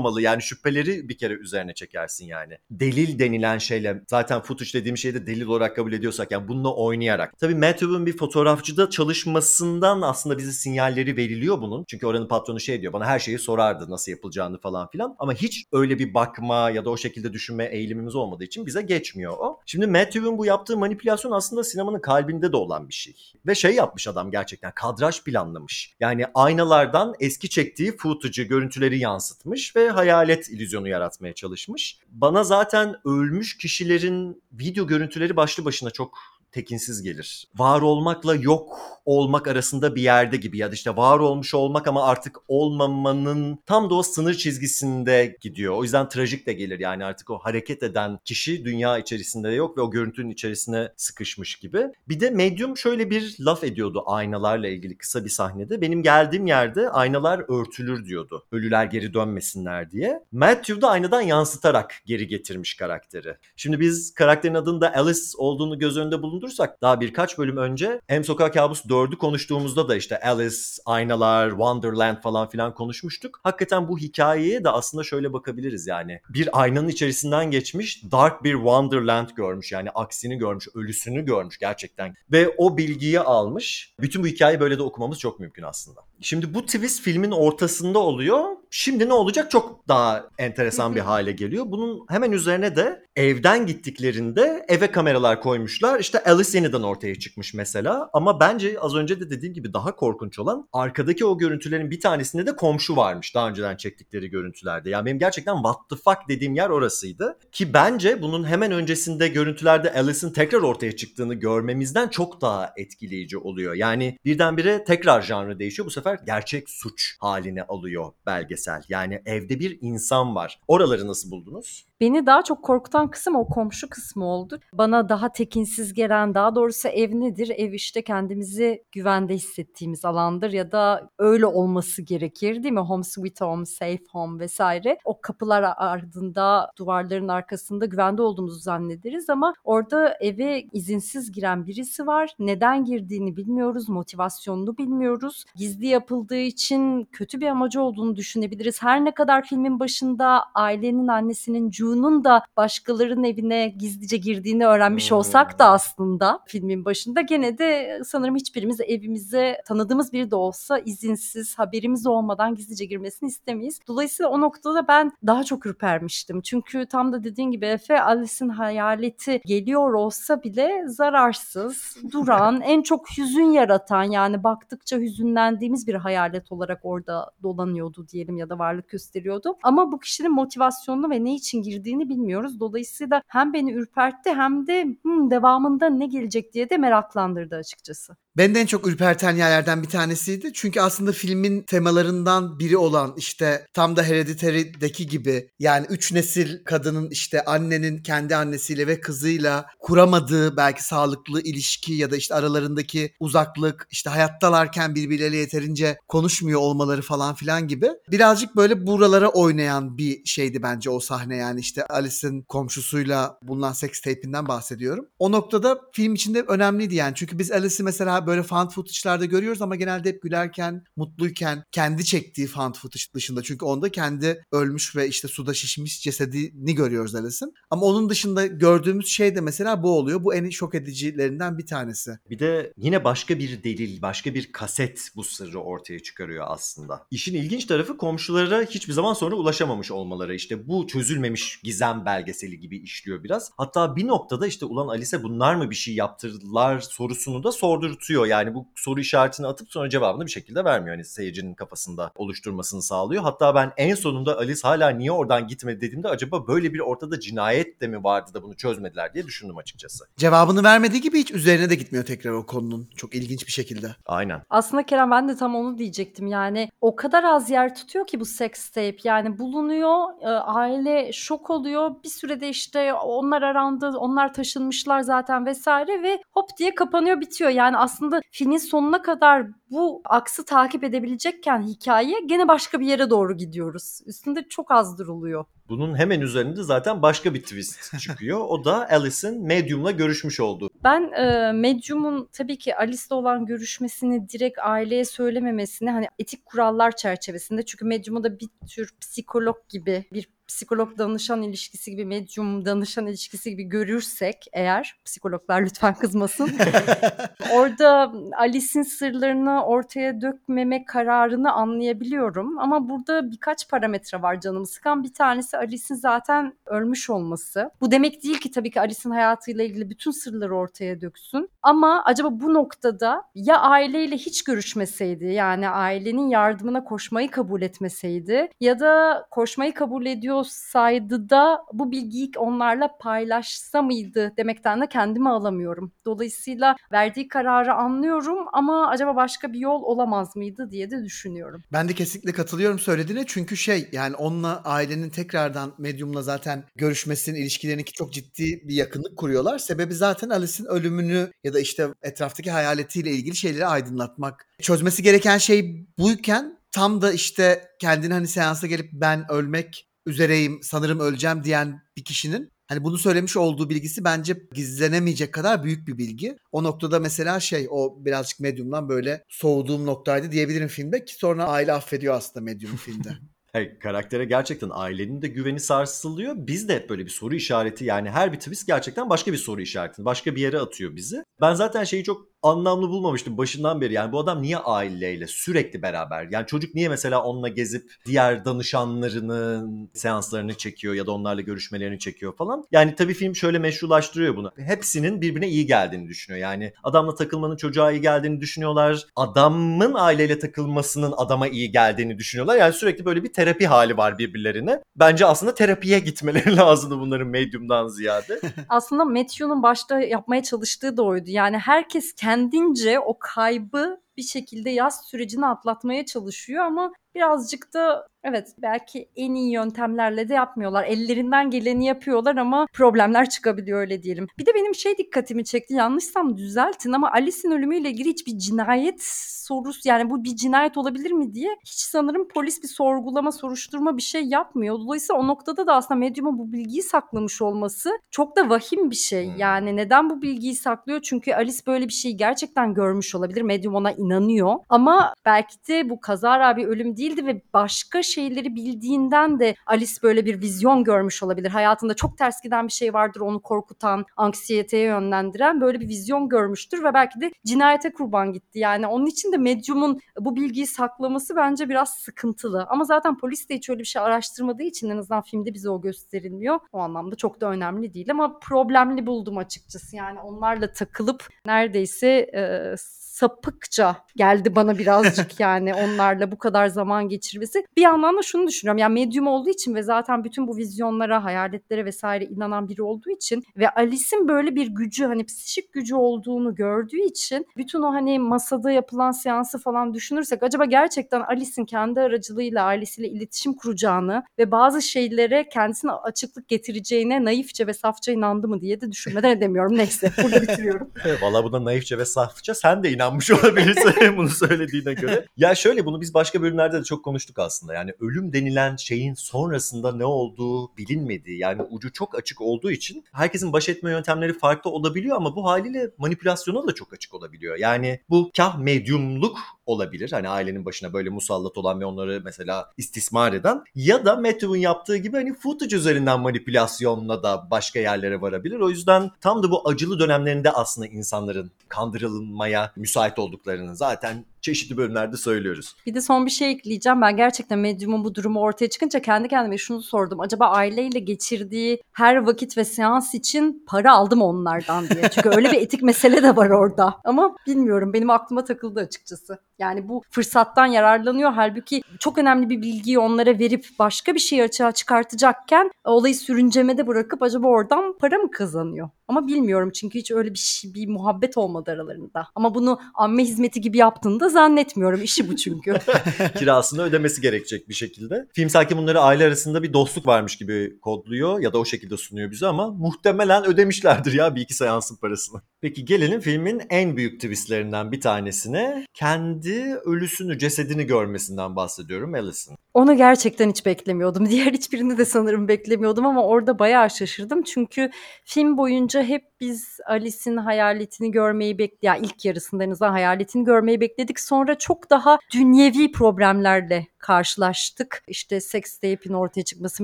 yapılmamalı. Yani şüpheleri bir kere üzerine çekersin yani. Delil denilen şeyle zaten footage dediğim şeyi de delil olarak kabul ediyorsak yani bununla oynayarak. Tabii Matthew'un bir fotoğrafçıda çalışmasından aslında bize sinyalleri veriliyor bunun. Çünkü oranın patronu şey diyor bana her şeyi sorardı nasıl yapılacağını falan filan. Ama hiç öyle bir bakma ya da o şekilde düşünme eğilimimiz olmadığı için bize geçmiyor o. Şimdi Matthew'un bu yaptığı manipülasyon aslında sinemanın kalbinde de olan bir şey. Ve şey yapmış adam gerçekten kadraj planlamış. Yani aynalardan eski çektiği footage'ı, görüntüleri yansıtmış ve hayalet illüzyonu yaratmaya çalışmış. Bana zaten ölmüş kişilerin video görüntüleri başlı başına çok tekinsiz gelir. Var olmakla yok olmak arasında bir yerde gibi ya da işte var olmuş olmak ama artık olmamanın tam da o sınır çizgisinde gidiyor. O yüzden trajik de gelir yani artık o hareket eden kişi dünya içerisinde yok ve o görüntünün içerisine sıkışmış gibi. Bir de Medium şöyle bir laf ediyordu aynalarla ilgili kısa bir sahnede. Benim geldiğim yerde aynalar örtülür diyordu. Ölüler geri dönmesinler diye. Matthew da aynadan yansıtarak geri getirmiş karakteri. Şimdi biz karakterin adının da Alice olduğunu göz önünde bulundursak daha birkaç bölüm önce M Sokak Kabus 4'ü konuştuğumuzda da işte Alice, aynalar, Wonderland falan filan konuşmuştuk. Hakikaten bu hikayeye de aslında şöyle bakabiliriz yani. Bir aynanın içerisinden geçmiş dark bir Wonderland görmüş yani aksini görmüş, ölüsünü görmüş gerçekten. Ve o bilgiyi almış. Bütün bu hikayeyi böyle de okumamız çok mümkün aslında. Şimdi bu twist filmin ortasında oluyor. Şimdi ne olacak çok daha enteresan bir hale geliyor. Bunun hemen üzerine de evden gittiklerinde eve kameralar koymuşlar. İşte Alice yeniden ortaya çıkmış mesela. Ama bence az önce de dediğim gibi daha korkunç olan arkadaki o görüntülerin bir tanesinde de komşu varmış daha önceden çektikleri görüntülerde. Yani benim gerçekten what the fuck dediğim yer orasıydı. Ki bence bunun hemen öncesinde görüntülerde Alice'in tekrar ortaya çıktığını görmemizden çok daha etkileyici oluyor. Yani birdenbire tekrar janrı değişiyor. Bu sefer gerçek suç haline alıyor belgesel. Yani evde bir insan var. Oraları nasıl buldunuz? Beni daha çok korkutan kısım o komşu kısmı oldu. Bana daha tekinsiz gelen, daha doğrusu ev nedir? Ev işte kendimizi güvende hissettiğimiz alandır ya da öyle olması gerekir değil mi? Home sweet home, safe home vesaire. O kapılar ardında, duvarların arkasında güvende olduğumuzu zannederiz ama orada eve izinsiz giren birisi var. Neden girdiğini bilmiyoruz, motivasyonunu bilmiyoruz. Gizli yapıldığı için kötü bir amacı olduğunu düşünebiliriz. Her ne kadar filmin başında ailenin annesinin June'un da başkalarının evine gizlice girdiğini öğrenmiş Hmm. olsak da aslında filmin başında gene de sanırım hiçbirimiz evimize tanıdığımız biri de olsa izinsiz haberimiz olmadan gizlice girmesini istemeyiz. Dolayısıyla o noktada ben daha çok ürpermiştim. Çünkü tam da dediğin gibi Efe Alice'in hayaleti geliyor olsa bile zararsız, duran, *laughs* en çok hüzün yaratan yani baktıkça hüzünlendiğimiz bir hayalet olarak orada dolanıyordu diyelim ya da varlık gösteriyordu. Ama bu kişinin motivasyonunu ve ne için girdiğini bilmiyoruz. Dolayısıyla hem beni ürpertti hem de "Hmm, devamında ne gelecek diye de meraklandırdı açıkçası. Beni de en çok ürperten yerlerden bir tanesiydi. Çünkü aslında filmin temalarından biri olan işte tam da Hereditary'deki gibi yani üç nesil kadının işte annenin kendi annesiyle ve kızıyla kuramadığı belki sağlıklı ilişki ya da işte aralarındaki uzaklık işte hayattalarken birbirleriyle yeterince konuşmuyor olmaları falan filan gibi birazcık böyle buralara oynayan bir şeydi bence o sahne yani işte Alice'in komşusuyla bulunan seks tape'inden bahsediyorum. O noktada film içinde önemliydi yani çünkü biz Alice'i mesela böyle found footage'larda görüyoruz ama genelde hep gülerken, mutluyken kendi çektiği found footage dışında çünkü onda kendi ölmüş ve işte suda şişmiş cesedini görüyoruz Alice'in. Ama onun dışında gördüğümüz şey de mesela bu oluyor. Bu en şok edicilerinden bir tanesi. Bir de yine başka bir delil, başka bir kaset bu sırrı ortaya çıkarıyor aslında. İşin ilginç tarafı komşulara hiçbir zaman sonra ulaşamamış olmaları. İşte bu çözülmemiş gizem belgeseli gibi işliyor biraz. Hatta bir noktada işte ulan Alice bunlar mı bir şey yaptırdılar sorusunu da sordurtuyor. Yani bu soru işaretini atıp sonra cevabını bir şekilde vermiyor. Hani seyircinin kafasında oluşturmasını sağlıyor. Hatta ben en sonunda Alice hala niye oradan gitmedi dediğimde acaba böyle bir ortada cinayet de mi vardı da bunu çözmediler diye düşündüm açıkçası. Cevabını vermediği gibi hiç üzerine de gitmiyor tekrar o konunun. Çok ilginç bir şekilde. Aynen. Aslında Kerem ben de tam onu diyecektim yani o kadar az yer tutuyor ki bu sex tape yani bulunuyor e, aile şok oluyor bir sürede işte onlar arandı onlar taşınmışlar zaten vesaire ve hop diye kapanıyor bitiyor yani aslında filmin sonuna kadar bu aksı takip edebilecekken hikaye gene başka bir yere doğru gidiyoruz üstünde çok az duruluyor. Bunun hemen üzerinde zaten başka bir twist *laughs* çıkıyor. O da Alice'in Medium'la görüşmüş olduğu. Ben e, Medium'un tabii ki Alice'le olan görüşmesini direkt aileye söylememesini hani etik kurallar çerçevesinde çünkü Medium'u da bir tür psikolog gibi bir psikolog danışan ilişkisi gibi medium danışan ilişkisi gibi görürsek eğer psikologlar lütfen kızmasın. *laughs* Orada Alice'in sırlarını ortaya dökmeme kararını anlayabiliyorum ama burada birkaç parametre var canımı sıkan. Bir tanesi Alice'in zaten ölmüş olması. Bu demek değil ki tabii ki Alice'in hayatıyla ilgili bütün sırları ortaya döksün. Ama acaba bu noktada ya aileyle hiç görüşmeseydi yani ailenin yardımına koşmayı kabul etmeseydi ya da koşmayı kabul ediyorsaydı da bu bilgiyi onlarla paylaşsa mıydı demekten de kendimi alamıyorum. Dolayısıyla verdiği kararı anlıyorum ama acaba başka bir yol olamaz mıydı diye de düşünüyorum. Ben de kesinlikle katılıyorum söylediğine çünkü şey yani onunla ailenin tekrardan medyumla zaten görüşmesinin ilişkilerini ki çok ciddi bir yakınlık kuruyorlar. Sebebi zaten Alice'in ölümünü ya da işte etraftaki hayaletiyle ilgili şeyleri aydınlatmak. Çözmesi gereken şey buyken tam da işte kendini hani seansa gelip ben ölmek üzereyim sanırım öleceğim diyen bir kişinin Hani bunu söylemiş olduğu bilgisi bence gizlenemeyecek kadar büyük bir bilgi. O noktada mesela şey o birazcık medyumdan böyle soğuduğum noktaydı diyebilirim filmde ki sonra aile affediyor aslında medyumu filmde. *laughs* Hayır, karaktere gerçekten ailenin de güveni sarsılıyor. Biz de hep böyle bir soru işareti yani her bir twist gerçekten başka bir soru işaretini başka bir yere atıyor bizi. Ben zaten şeyi çok anlamlı bulmamıştım başından beri. Yani bu adam niye aileyle sürekli beraber? Yani çocuk niye mesela onunla gezip diğer danışanlarının seanslarını çekiyor ya da onlarla görüşmelerini çekiyor falan. Yani tabii film şöyle meşrulaştırıyor bunu. Hepsinin birbirine iyi geldiğini düşünüyor. Yani adamla takılmanın çocuğa iyi geldiğini düşünüyorlar. Adamın aileyle takılmasının adama iyi geldiğini düşünüyorlar. Yani sürekli böyle bir terapi hali var birbirlerine. Bence aslında terapiye gitmeleri *laughs* lazımdı bunların medyumdan ziyade. Aslında Matthew'nun başta yapmaya çalıştığı da oydu. Yani herkes kendince o kaybı bir şekilde yaz sürecini atlatmaya çalışıyor ama birazcık da evet belki en iyi yöntemlerle de yapmıyorlar. Ellerinden geleni yapıyorlar ama problemler çıkabiliyor öyle diyelim. Bir de benim şey dikkatimi çekti. Yanlışsam düzeltin ama Alice'in ölümüyle ilgili hiçbir cinayet sorusu yani bu bir cinayet olabilir mi diye hiç sanırım polis bir sorgulama, soruşturma bir şey yapmıyor. Dolayısıyla o noktada da aslında medyumun bu bilgiyi saklamış olması çok da vahim bir şey. Hmm. Yani neden bu bilgiyi saklıyor? Çünkü Alice böyle bir şeyi gerçekten görmüş olabilir. Medyum ona inanıyor. Ama belki de bu kazara bir ölüm değildi ve başka şeyleri bildiğinden de Alice böyle bir vizyon görmüş olabilir. Hayatında çok ters giden bir şey vardır onu korkutan, anksiyeteye yönlendiren böyle bir vizyon görmüştür ve belki de cinayete kurban gitti. Yani onun için de medyumun bu bilgiyi saklaması bence biraz sıkıntılı. Ama zaten polis de hiç öyle bir şey araştırmadığı için en azından filmde bize o gösterilmiyor. O anlamda çok da önemli değil ama problemli buldum açıkçası. Yani onlarla takılıp neredeyse e, sapıkça geldi bana birazcık *laughs* yani onlarla bu kadar zaman geçirmesi. Bir yandan da şunu düşünüyorum yani medyum olduğu için ve zaten bütün bu vizyonlara, hayaletlere vesaire inanan biri olduğu için ve Alice'in böyle bir gücü hani psikik gücü olduğunu gördüğü için bütün o hani masada yapılan seansı falan düşünürsek acaba gerçekten Alice'in kendi aracılığıyla ailesiyle iletişim kuracağını ve bazı şeylere kendisine açıklık getireceğine naifçe ve safça inandı mı diye de düşünmeden edemiyorum. Neyse burada bitiriyorum. *laughs* Valla buna naifçe ve safça sen de inanmış *laughs* olabilirsin *laughs* bunu söylediğine göre. Ya şöyle bunu biz başka bölümlerde de çok konuştuk aslında. Yani ölüm denilen şeyin sonrasında ne olduğu bilinmediği yani ucu çok açık olduğu için herkesin baş etme yöntemleri farklı olabiliyor ama bu haliyle manipülasyona da çok açık olabiliyor. Yani bu kah medyumluk olabilir. Hani ailenin başına böyle musallat olan ve onları mesela istismar eden ya da Matthew'un yaptığı gibi hani footage üzerinden manipülasyonla da başka yerlere varabilir. O yüzden tam da bu acılı dönemlerinde aslında insanların kandırılmaya müsait olduklarını zaten çeşitli bölümlerde söylüyoruz. Bir de son bir şey ekleyeceğim. Ben gerçekten medyumun bu durumu ortaya çıkınca kendi kendime şunu sordum. Acaba aileyle geçirdiği her vakit ve seans için para aldım onlardan diye. Çünkü öyle bir etik mesele de var orada. Ama bilmiyorum benim aklıma takıldı açıkçası. Yani bu fırsattan yararlanıyor. Halbuki çok önemli bir bilgiyi onlara verip başka bir şey açığa çıkartacakken olayı sürüncemede bırakıp acaba oradan para mı kazanıyor? Ama bilmiyorum çünkü hiç öyle bir şey, bir muhabbet olmadı aralarında. Ama bunu amme hizmeti gibi yaptığında zannetmiyorum. İşi bu çünkü. *laughs* *laughs* Kirasını ödemesi gerekecek bir şekilde. Film sanki bunları aile arasında bir dostluk varmış gibi kodluyor ya da o şekilde sunuyor bize ama muhtemelen ödemişlerdir ya bir iki seansın parasını. Peki gelelim filmin en büyük twistlerinden bir tanesine. Kendi ölüsünü, cesedini görmesinden bahsediyorum Alice'in. Onu gerçekten hiç beklemiyordum. *laughs* Diğer hiçbirini de sanırım beklemiyordum ama orada bayağı şaşırdım. Çünkü film boyunca hep biz Alice'in hayaletini görmeyi bekledik. Yani ilk yarısında en azından hayaletini görmeyi bekledik. Sonra çok daha dünyevi problemlerle karşılaştık. İşte seks tape'in ortaya çıkması,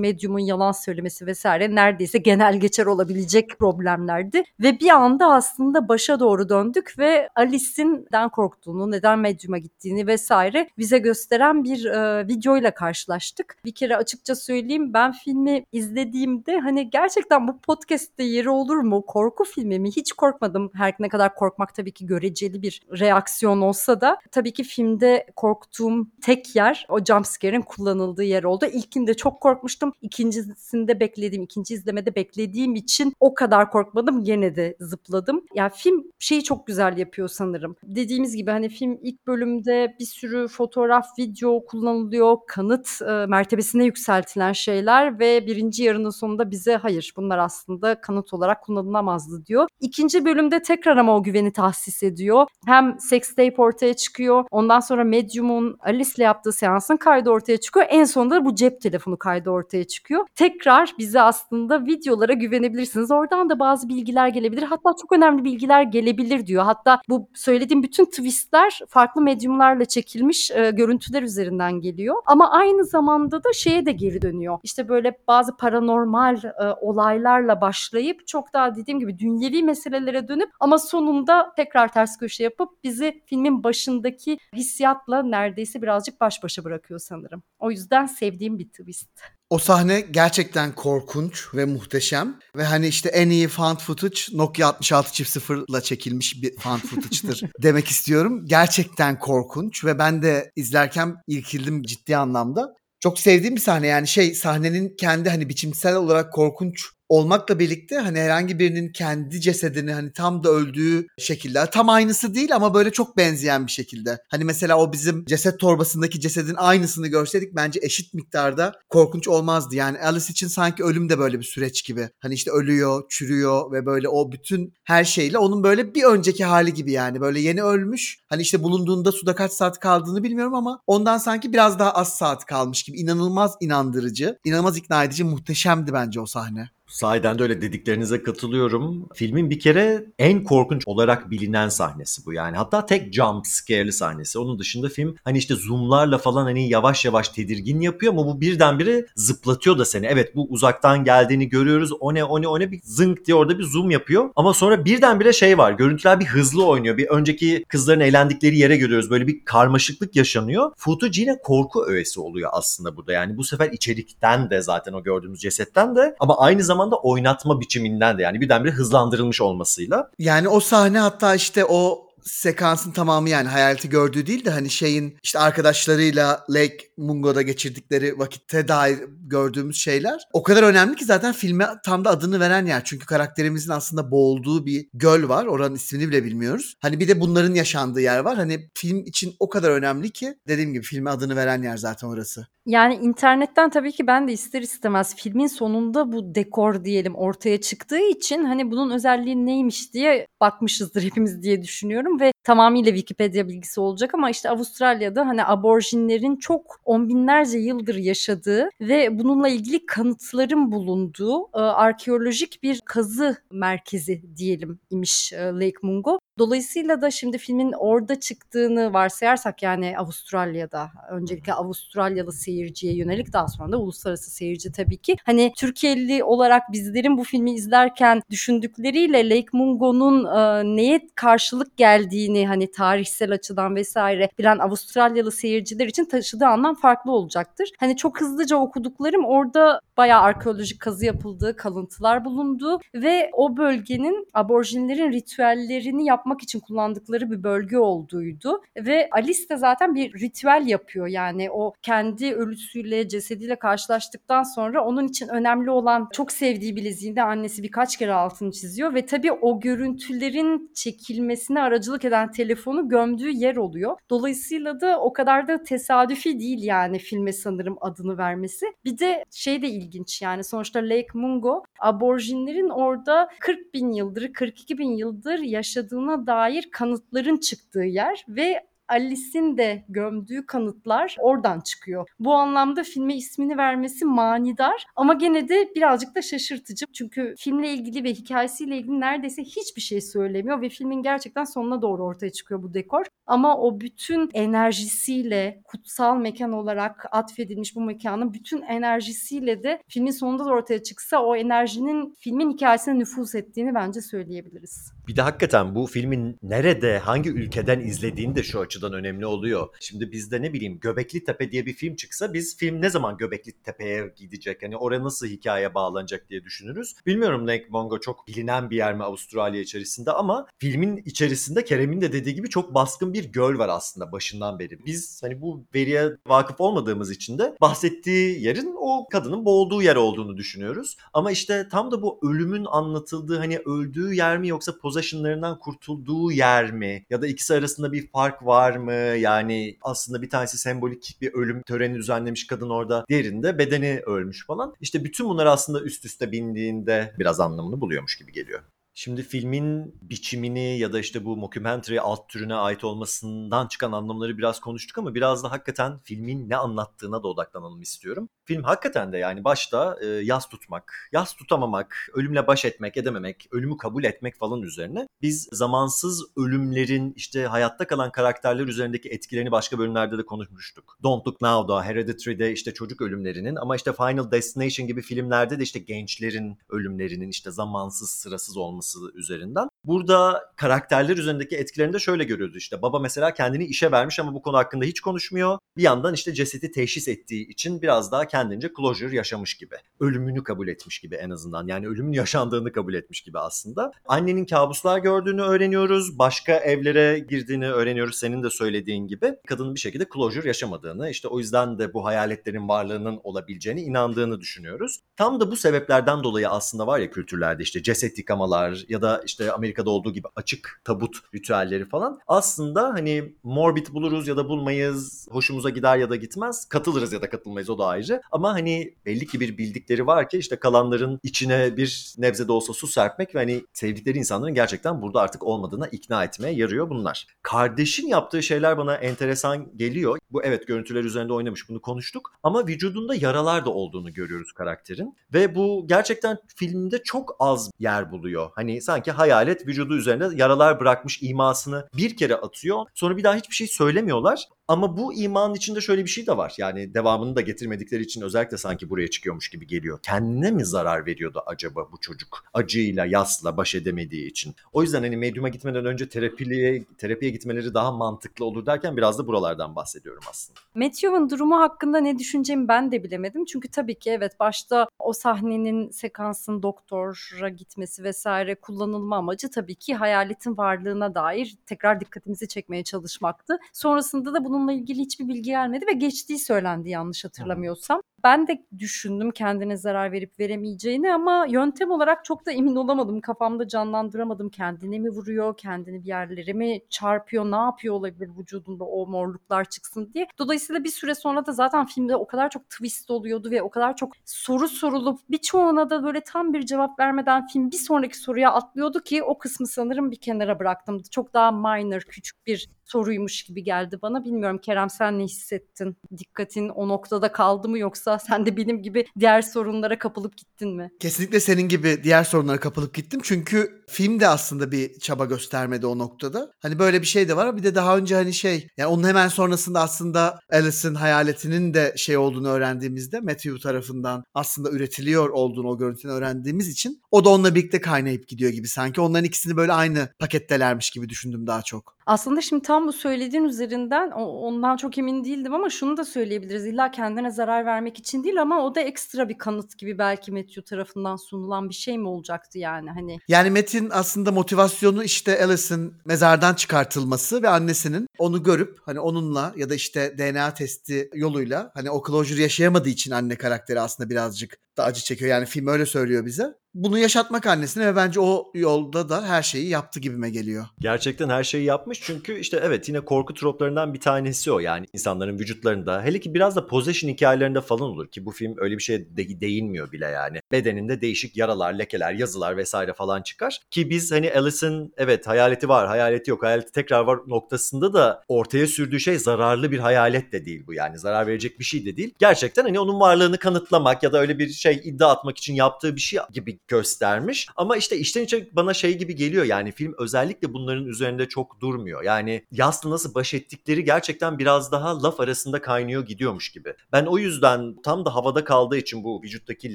medyumun yalan söylemesi vesaire neredeyse genel geçer olabilecek problemlerdi. Ve bir anda aslında başa doğru döndük ve Alice'in neden korktuğunu, neden medyuma gittiğini vesaire bize gösteren bir e, videoyla karşılaştık. Bir kere açıkça söyleyeyim ben filmi izlediğimde hani gerçekten bu podcast'te yeri olur mu? Korku filmi mi? Hiç korkmadım. Her ne kadar korkmak tabii ki göreceli bir reaksiyon olsa da tabii ki filmde korktuğum tek yer o jumpscare'in kullanıldığı yer oldu. İlkinde çok korkmuştum. İkincisinde beklediğim, ikinci izlemede beklediğim için o kadar korkmadım. Gene de zıpladım. Yani film şeyi çok güzel yapıyor sanırım. Dediğimiz gibi hani film ilk bölümde bir sürü fotoğraf, video kullanılıyor. Kanıt e, mertebesine yükseltilen şeyler ve birinci yarının sonunda bize hayır bunlar aslında kanıt olarak kullanılamazdı diyor. İkinci bölümde tekrar ama o güveni tahsis ediyor. Hem sex tape ortaya çıkıyor. Ondan sonra Medium'un Alice'le yaptığı seansın kaydı ortaya çıkıyor. En sonunda bu cep telefonu kaydı ortaya çıkıyor. Tekrar bize aslında videolara güvenebilirsiniz. Oradan da bazı bilgiler gelebilir. Hatta çok önemli bilgiler gelebilir diyor. Hatta bu söylediğim bütün twistler farklı medyumlarla çekilmiş e, görüntüler üzerinden geliyor. Ama aynı zamanda da şeye de geri dönüyor. İşte böyle bazı paranormal e, olaylarla başlayıp çok daha dediğim gibi dünyevi meselelere dönüp ama sonunda tekrar ters köşe yapıp bizi filmin başındaki hissiyatla neredeyse birazcık baş başa bırakıyor sanırım. O yüzden sevdiğim bir twist. O sahne gerçekten korkunç ve muhteşem. Ve hani işte en iyi found footage Nokia 66.0 ile çekilmiş bir found footage'dır *laughs* demek istiyorum. Gerçekten korkunç ve ben de izlerken irkildim ciddi anlamda. Çok sevdiğim bir sahne yani şey sahnenin kendi hani biçimsel olarak korkunç olmakla birlikte hani herhangi birinin kendi cesedini hani tam da öldüğü şekilde tam aynısı değil ama böyle çok benzeyen bir şekilde. Hani mesela o bizim ceset torbasındaki cesedin aynısını görseydik bence eşit miktarda korkunç olmazdı. Yani Alice için sanki ölüm de böyle bir süreç gibi. Hani işte ölüyor, çürüyor ve böyle o bütün her şeyle onun böyle bir önceki hali gibi yani. Böyle yeni ölmüş. Hani işte bulunduğunda suda kaç saat kaldığını bilmiyorum ama ondan sanki biraz daha az saat kalmış gibi. İnanılmaz inandırıcı, inanılmaz ikna edici, muhteşemdi bence o sahne. Sahiden de öyle dediklerinize katılıyorum. Filmin bir kere en korkunç olarak bilinen sahnesi bu yani. Hatta tek jump scare'li sahnesi. Onun dışında film hani işte zoomlarla falan hani yavaş yavaş tedirgin yapıyor ama bu birdenbire zıplatıyor da seni. Evet bu uzaktan geldiğini görüyoruz. O ne o ne o ne bir zınk diye orada bir zoom yapıyor. Ama sonra birdenbire şey var. Görüntüler bir hızlı oynuyor. Bir önceki kızların eğlendikleri yere görüyoruz. Böyle bir karmaşıklık yaşanıyor. Footage yine korku öğesi oluyor aslında burada. Yani bu sefer içerikten de zaten o gördüğümüz cesetten de ama aynı zamanda zamanda oynatma biçiminden de yani birdenbire hızlandırılmış olmasıyla. Yani o sahne hatta işte o sekansın tamamı yani hayaleti gördüğü değil de hani şeyin işte arkadaşlarıyla Lake Mungo'da geçirdikleri vakitte dair gördüğümüz şeyler o kadar önemli ki zaten filme tam da adını veren yer. Çünkü karakterimizin aslında boğulduğu bir göl var. Oranın ismini bile bilmiyoruz. Hani bir de bunların yaşandığı yer var. Hani film için o kadar önemli ki dediğim gibi filme adını veren yer zaten orası. Yani internetten tabii ki ben de ister istemez filmin sonunda bu dekor diyelim ortaya çıktığı için hani bunun özelliği neymiş diye bakmışızdır hepimiz diye düşünüyorum ve tamamıyla Wikipedia bilgisi olacak ama işte Avustralya'da hani aborjinlerin çok on binlerce yıldır yaşadığı ve bununla ilgili kanıtların bulunduğu e, arkeolojik bir kazı merkezi diyelim imiş e, Lake Mungo. Dolayısıyla da şimdi filmin orada çıktığını varsayarsak yani Avustralya'da öncelikle Avustralyalı seyirciye yönelik daha sonra da uluslararası seyirci tabii ki. Hani Türkiye'li olarak bizlerin bu filmi izlerken düşündükleriyle Lake Mungo'nun e, neye karşılık geldiğini hani tarihsel açıdan vesaire bilen Avustralyalı seyirciler için taşıdığı anlam farklı olacaktır. Hani çok hızlıca okuduklarım orada bayağı arkeolojik kazı yapıldığı, kalıntılar bulunduğu ve o bölgenin aborjinlerin ritüellerini yapmak için kullandıkları bir bölge olduğuydu. Ve Alice de zaten bir ritüel yapıyor yani o kendi ölüsüyle, cesediyle karşılaştıktan sonra onun için önemli olan çok sevdiği bileziğinde annesi birkaç kere altını çiziyor ve tabii o görüntülerin çekilmesine aracılık eden telefonu gömdüğü yer oluyor. Dolayısıyla da o kadar da tesadüfi değil yani filme sanırım adını vermesi. Bir de şey de ilginç yani sonuçta Lake Mungo aborjinlerin orada 40 bin yıldır 42 bin yıldır yaşadığına dair kanıtların çıktığı yer ve Alice'in de gömdüğü kanıtlar oradan çıkıyor. Bu anlamda filme ismini vermesi manidar ama gene de birazcık da şaşırtıcı. Çünkü filmle ilgili ve hikayesiyle ilgili neredeyse hiçbir şey söylemiyor ve filmin gerçekten sonuna doğru ortaya çıkıyor bu dekor. Ama o bütün enerjisiyle kutsal mekan olarak atfedilmiş bu mekanın bütün enerjisiyle de filmin sonunda da ortaya çıksa o enerjinin filmin hikayesine nüfuz ettiğini bence söyleyebiliriz. Bir de hakikaten bu filmin nerede, hangi ülkeden izlediğini de şu açıdan önemli oluyor. Şimdi bizde ne bileyim Göbekli Tepe diye bir film çıksa biz film ne zaman Göbekli Tepe'ye gidecek? Hani oraya nasıl hikaye bağlanacak diye düşünürüz. Bilmiyorum Lake Mungo çok bilinen bir yer mi Avustralya içerisinde ama filmin içerisinde Kerem'in de dediği gibi çok baskın bir göl var aslında başından beri. Biz hani bu veriye vakıf olmadığımız için de bahsettiği yerin o kadının boğulduğu yer olduğunu düşünüyoruz. Ama işte tam da bu ölümün anlatıldığı hani öldüğü yer mi yoksa possessionlarından kurtulduğu yer mi? Ya da ikisi arasında bir fark var mı? Yani aslında bir tanesi sembolik bir ölüm töreni düzenlemiş kadın orada. Diğerinde bedeni ölmüş falan. İşte bütün bunlar aslında üst üste bindiğinde biraz anlamını buluyormuş gibi geliyor. Şimdi filmin biçimini ya da işte bu mockumentary alt türüne ait olmasından çıkan anlamları biraz konuştuk ama biraz da hakikaten filmin ne anlattığına da odaklanalım istiyorum. Film hakikaten de yani başta e, yas tutmak, yas tutamamak, ölümle baş etmek, edememek, ölümü kabul etmek falan üzerine biz zamansız ölümlerin işte hayatta kalan karakterler üzerindeki etkilerini başka bölümlerde de konuşmuştuk. Don't Look Now'da, Hereditary'de işte çocuk ölümlerinin ama işte Final Destination gibi filmlerde de işte gençlerin ölümlerinin işte zamansız, sırasız olması üzerinden. Burada karakterler üzerindeki etkilerini de şöyle görüyoruz işte. Baba mesela kendini işe vermiş ama bu konu hakkında hiç konuşmuyor. Bir yandan işte cesedi teşhis ettiği için biraz daha kendince closure yaşamış gibi. Ölümünü kabul etmiş gibi en azından. Yani ölümün yaşandığını kabul etmiş gibi aslında. Annenin kabuslar gördüğünü öğreniyoruz. Başka evlere girdiğini öğreniyoruz senin de söylediğin gibi. Kadının bir şekilde closure yaşamadığını işte o yüzden de bu hayaletlerin varlığının olabileceğini inandığını düşünüyoruz. Tam da bu sebeplerden dolayı aslında var ya kültürlerde işte ceset yıkamalar ya da işte Amerika'da olduğu gibi açık tabut ritüelleri falan. Aslında hani morbid buluruz ya da bulmayız, hoşumuza gider ya da gitmez, katılırız ya da katılmayız o da ayrı. Ama hani belli ki bir bildikleri var ki işte kalanların içine bir nebze de olsa su serpmek ve hani sevdikleri insanların gerçekten burada artık olmadığına ikna etmeye yarıyor bunlar. Kardeşin yaptığı şeyler bana enteresan geliyor. Bu evet görüntüler üzerinde oynamış bunu konuştuk ama vücudunda yaralar da olduğunu görüyoruz karakterin. Ve bu gerçekten filmde çok az yer buluyor. Hani sanki hayalet vücudu üzerinde yaralar bırakmış imasını bir kere atıyor. Sonra bir daha hiçbir şey söylemiyorlar. Ama bu imanın içinde şöyle bir şey de var. Yani devamını da getirmedikleri için özellikle sanki buraya çıkıyormuş gibi geliyor. Kendine mi zarar veriyordu acaba bu çocuk? Acıyla, yasla baş edemediği için. O yüzden hani medyuma gitmeden önce terapiye, terapiye gitmeleri daha mantıklı olur derken biraz da buralardan bahsediyorum aslında. Matthew'un durumu hakkında ne düşüneceğimi ben de bilemedim. Çünkü tabii ki evet başta o sahnenin sekansın doktora gitmesi vesaire kullanılma amacı tabii ki hayaletin varlığına dair tekrar dikkatimizi çekmeye çalışmaktı. Sonrasında da bununla ilgili hiçbir bilgi gelmedi ve geçtiği söylendi yanlış hatırlamıyorsam. Ben de düşündüm kendine zarar verip veremeyeceğini ama yöntem olarak çok da emin olamadım. Kafamda canlandıramadım. Kendine mi vuruyor, kendini bir yerlere mi çarpıyor, ne yapıyor olabilir vücudunda o morluklar çıksın diye. Dolayısıyla bir süre sonra da zaten filmde o kadar çok twist oluyordu ve o kadar çok soru sorulup birçoğuna da böyle tam bir cevap vermeden film bir sonraki soruya atlıyordu ki o kısmı sanırım bir kenara bıraktım. Çok daha minor, küçük bir soruymuş gibi geldi bana. Bilmiyorum Kerem sen ne hissettin? Dikkatin o noktada kaldı mı yoksa sen de benim gibi diğer sorunlara kapılıp gittin mi? Kesinlikle senin gibi diğer sorunlara kapılıp gittim. Çünkü film de aslında bir çaba göstermedi o noktada. Hani böyle bir şey de var. Bir de daha önce hani şey yani onun hemen sonrasında aslında Alice'ın hayaletinin de şey olduğunu öğrendiğimizde Matthew tarafından aslında üretiliyor olduğunu o görüntünü öğrendiğimiz için o da onunla birlikte kaynayıp gidiyor gibi sanki. Onların ikisini böyle aynı pakettelermiş gibi düşündüm daha çok. Aslında şimdi tam bu söylediğin üzerinden ondan çok emin değildim ama şunu da söyleyebiliriz. İlla kendine zarar vermek için değil ama o da ekstra bir kanıt gibi belki Matthew tarafından sunulan bir şey mi olacaktı yani hani. Yani Metin aslında motivasyonu işte Alice'ın mezardan çıkartılması ve annesinin onu görüp hani onunla ya da işte DNA testi yoluyla hani o closure yaşayamadığı için anne karakteri aslında birazcık da acı çekiyor. Yani film öyle söylüyor bize. Bunu yaşatmak annesine ve bence o yolda da her şeyi yaptı gibime geliyor. Gerçekten her şeyi yapmış çünkü işte evet yine korku troplarından bir tanesi o. Yani insanların vücutlarında hele ki biraz da possession hikayelerinde falan olur ki bu film öyle bir şeye de değinmiyor bile yani. Bedeninde değişik yaralar, lekeler, yazılar vesaire falan çıkar. Ki biz hani Alice'ın evet hayaleti var, hayaleti yok, hayaleti tekrar var noktasında da ortaya sürdüğü şey zararlı bir hayalet de değil bu yani. Zarar verecek bir şey de değil. Gerçekten hani onun varlığını kanıtlamak ya da öyle bir şey iddia atmak için yaptığı bir şey gibi göstermiş. Ama işte içten içe bana şey gibi geliyor yani film özellikle bunların üzerinde çok durmuyor. Yani yasla nasıl baş ettikleri gerçekten biraz daha laf arasında kaynıyor gidiyormuş gibi. Ben o yüzden tam da havada kaldığı için bu vücuttaki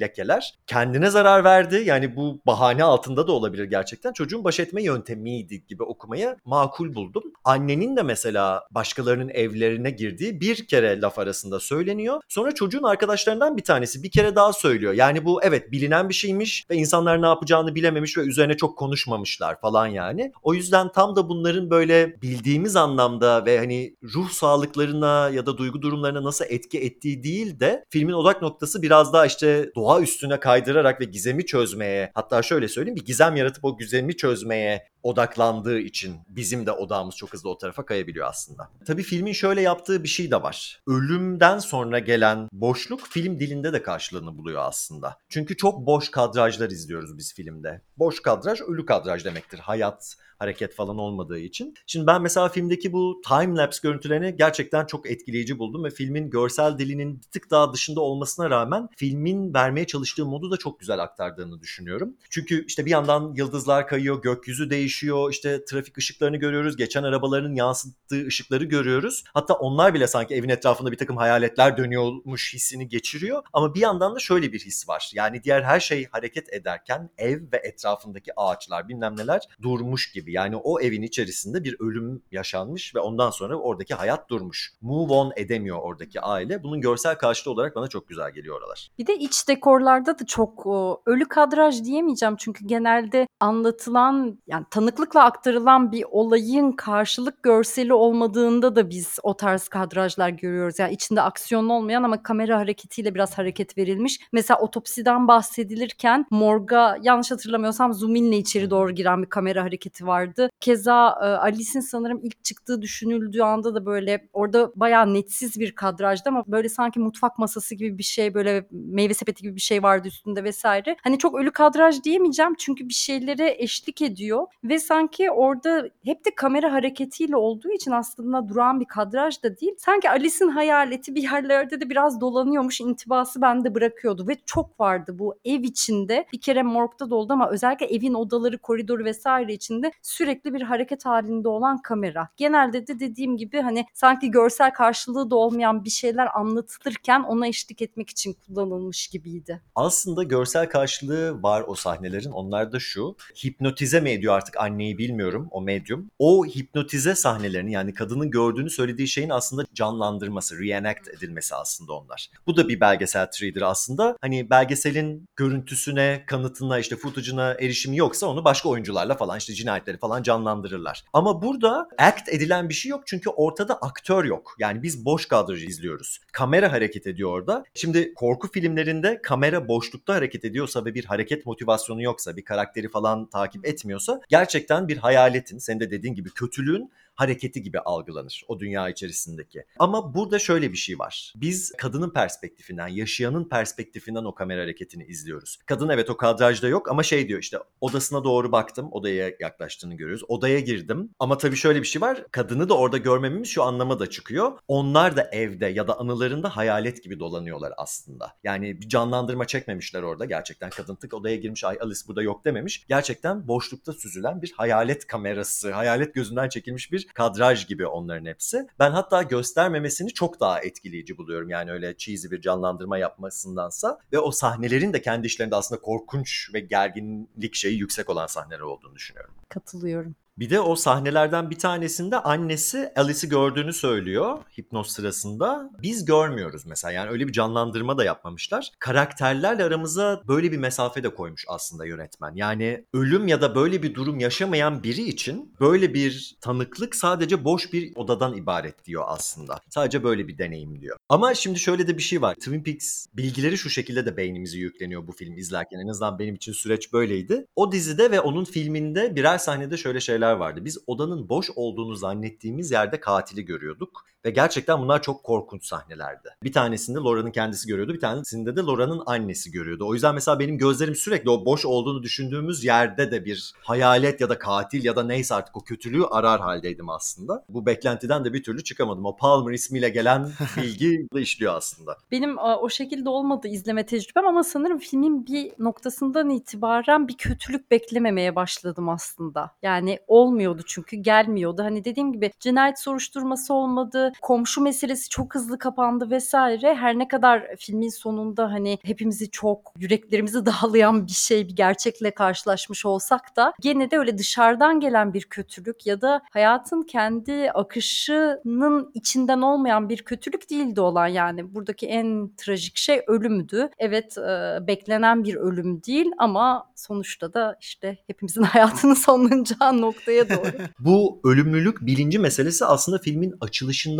lekeler kendine zarar verdi. Yani bu bahane altında da olabilir gerçekten. Çocuğun baş etme yöntemiydi gibi okumaya makul buldum. Annenin de mesela başkalarının evlerine girdiği bir kere laf arasında söyleniyor. Sonra çocuğun arkadaşlarından bir tanesi bir kere daha söylüyor. Yani bu evet bilinen bir şeymiş ve insanlar ne yapacağını bilememiş ve üzerine çok konuşmamışlar falan yani. O yüzden tam da bunların böyle bildiğimiz anlamda ve hani ruh sağlıklarına ya da duygu durumlarına nasıl etki ettiği değil de filmin odak noktası biraz daha işte doğa üstüne kaydırarak ve gizemi çözmeye hatta şöyle söyleyeyim bir gizem yaratıp o gizemi çözmeye odaklandığı için bizim de odağımız çok hızlı o tarafa kayabiliyor aslında. Tabii filmin şöyle yaptığı bir şey de var. Ölümden sonra gelen boşluk film dilinde de karşılığını buluyor aslında. Çünkü çok boş kadrajlar izliyoruz biz filmde. Boş kadraj ölü kadraj demektir. Hayat, hareket falan olmadığı için. Şimdi ben mesela filmdeki bu time lapse görüntülerini gerçekten çok etkileyici buldum ve filmin görsel dilinin bir tık daha dışında olmasına rağmen filmin vermeye çalıştığı modu da çok güzel aktardığını düşünüyorum. Çünkü işte bir yandan yıldızlar kayıyor, gökyüzü değişiyor. İşte trafik ışıklarını görüyoruz. Geçen arabaların yansıttığı ışıkları görüyoruz. Hatta onlar bile sanki evin etrafında bir takım hayaletler dönüyormuş hissini geçiriyor. Ama bir yandan da şöyle bir his var. Yani diğer her şey hareket ederken ev ve etrafındaki ağaçlar bilmem neler durmuş gibi. Yani o evin içerisinde bir ölüm yaşanmış ve ondan sonra oradaki hayat durmuş. Move on edemiyor oradaki aile. Bunun görsel karşılığı olarak bana çok güzel geliyor oralar. Bir de iç dekorlarda da çok ölü kadraj diyemeyeceğim çünkü genelde anlatılan yani tanıklıkla aktarılan bir olayın karşılık görseli olmadığında da biz o tarz kadrajlar görüyoruz. Yani içinde aksiyon olmayan ama kamera hareketiyle biraz hareket verilmiş. Mesela otopsiden bahsedilirken morga yanlış hatırlamıyorsam zoom inle içeri doğru giren bir kamera hareketi vardı. Keza e, Alice'in sanırım ilk çıktığı düşünüldüğü anda da böyle orada bayağı netsiz bir kadrajdı ama böyle sanki mutfak masası gibi bir şey böyle meyve sepeti gibi bir şey vardı üstünde vesaire. Hani çok ölü kadraj diyemeyeceğim çünkü bir şeylere eşlik ediyor ve sanki orada hep de kamera hareketiyle olduğu için aslında duran bir kadraj da değil. Sanki Alice'in hayaleti bir yerlerde de biraz dolanıyormuş intibası bende bırakıyordu ve çok vardı bu ev içinde. Bir kere morgda da oldu ama özellikle evin odaları, koridoru vesaire içinde sürekli bir hareket halinde olan kamera. Genelde de dediğim gibi hani sanki görsel karşılığı da olmayan bir şeyler anlatılırken ona eşlik etmek için kullanılmış gibiydi. Aslında görsel karşılığı var o sahnelerin. Onlar da şu. Hipnotize mi ediyor artık anneyi bilmiyorum o medyum. O hipnotize sahnelerini yani kadının gördüğünü söylediği şeyin aslında canlandırması, reenact edilmesi aslında onlar. Bu da bir belgesel türüdür aslında. Hani belgeselin görüntüsüne, kanıtına, işte footage'ına erişimi yoksa onu başka oyuncularla falan işte cinayetleri falan canlandırırlar. Ama burada act edilen bir şey yok çünkü ortada aktör yok. Yani biz boş kadrajı izliyoruz. Kamera hareket ediyor orada. Şimdi korku filmlerinde kamera boşlukta hareket ediyorsa ve bir hareket motivasyonu yoksa, bir karakteri falan takip etmiyorsa gerçekten bir hayaletin, senin de dediğin gibi kötülüğün hareketi gibi algılanır o dünya içerisindeki. Ama burada şöyle bir şey var. Biz kadının perspektifinden, yaşayanın perspektifinden o kamera hareketini izliyoruz. Kadın evet o kadrajda yok ama şey diyor işte odasına doğru baktım, odaya yaklaştığını görüyoruz. Odaya girdim ama tabii şöyle bir şey var. Kadını da orada görmememiz şu anlama da çıkıyor. Onlar da evde ya da anılarında hayalet gibi dolanıyorlar aslında. Yani bir canlandırma çekmemişler orada. Gerçekten kadın tık odaya girmiş ay Alice burada yok dememiş. Gerçekten boşlukta süzülen bir hayalet kamerası, hayalet gözünden çekilmiş bir kadraj gibi onların hepsi. Ben hatta göstermemesini çok daha etkileyici buluyorum. Yani öyle cheesy bir canlandırma yapmasındansa ve o sahnelerin de kendi işlerinde aslında korkunç ve gerginlik şeyi yüksek olan sahneler olduğunu düşünüyorum. Katılıyorum. Bir de o sahnelerden bir tanesinde annesi Alice'i gördüğünü söylüyor hipnoz sırasında. Biz görmüyoruz mesela yani öyle bir canlandırma da yapmamışlar. Karakterlerle aramıza böyle bir mesafe de koymuş aslında yönetmen. Yani ölüm ya da böyle bir durum yaşamayan biri için böyle bir tanıklık sadece boş bir odadan ibaret diyor aslında. Sadece böyle bir deneyim diyor. Ama şimdi şöyle de bir şey var. Twin Peaks bilgileri şu şekilde de beynimize yükleniyor bu film izlerken. En azından benim için süreç böyleydi. O dizide ve onun filminde birer sahnede şöyle şeyler vardı. Biz odanın boş olduğunu zannettiğimiz yerde katili görüyorduk. Ve gerçekten bunlar çok korkunç sahnelerdi. Bir tanesinde Laura'nın kendisi görüyordu. Bir tanesinde de Laura'nın annesi görüyordu. O yüzden mesela benim gözlerim sürekli o boş olduğunu düşündüğümüz yerde de bir hayalet ya da katil ya da neyse artık o kötülüğü arar haldeydim aslında. Bu beklentiden de bir türlü çıkamadım. O Palmer ismiyle gelen *laughs* bilgi işliyor aslında. Benim o şekilde olmadı izleme tecrübem ama sanırım filmin bir noktasından itibaren bir kötülük beklememeye başladım aslında. Yani olmuyordu çünkü gelmiyordu. Hani dediğim gibi cinayet soruşturması olmadı. Komşu meselesi çok hızlı kapandı vesaire. Her ne kadar filmin sonunda hani hepimizi çok yüreklerimizi *laughs* dağlayan bir şey, bir gerçekle karşılaşmış olsak da gene de öyle dışarıdan gelen bir kötülük ya da hayatın kendi akışının içinden olmayan bir kötülük değildi olan yani. Buradaki en trajik şey ölümdü. Evet e, beklenen bir ölüm değil ama sonuçta da işte hepimizin *laughs* hayatının sonlanacağı noktaya doğru. Bu ölümlülük bilinci meselesi aslında filmin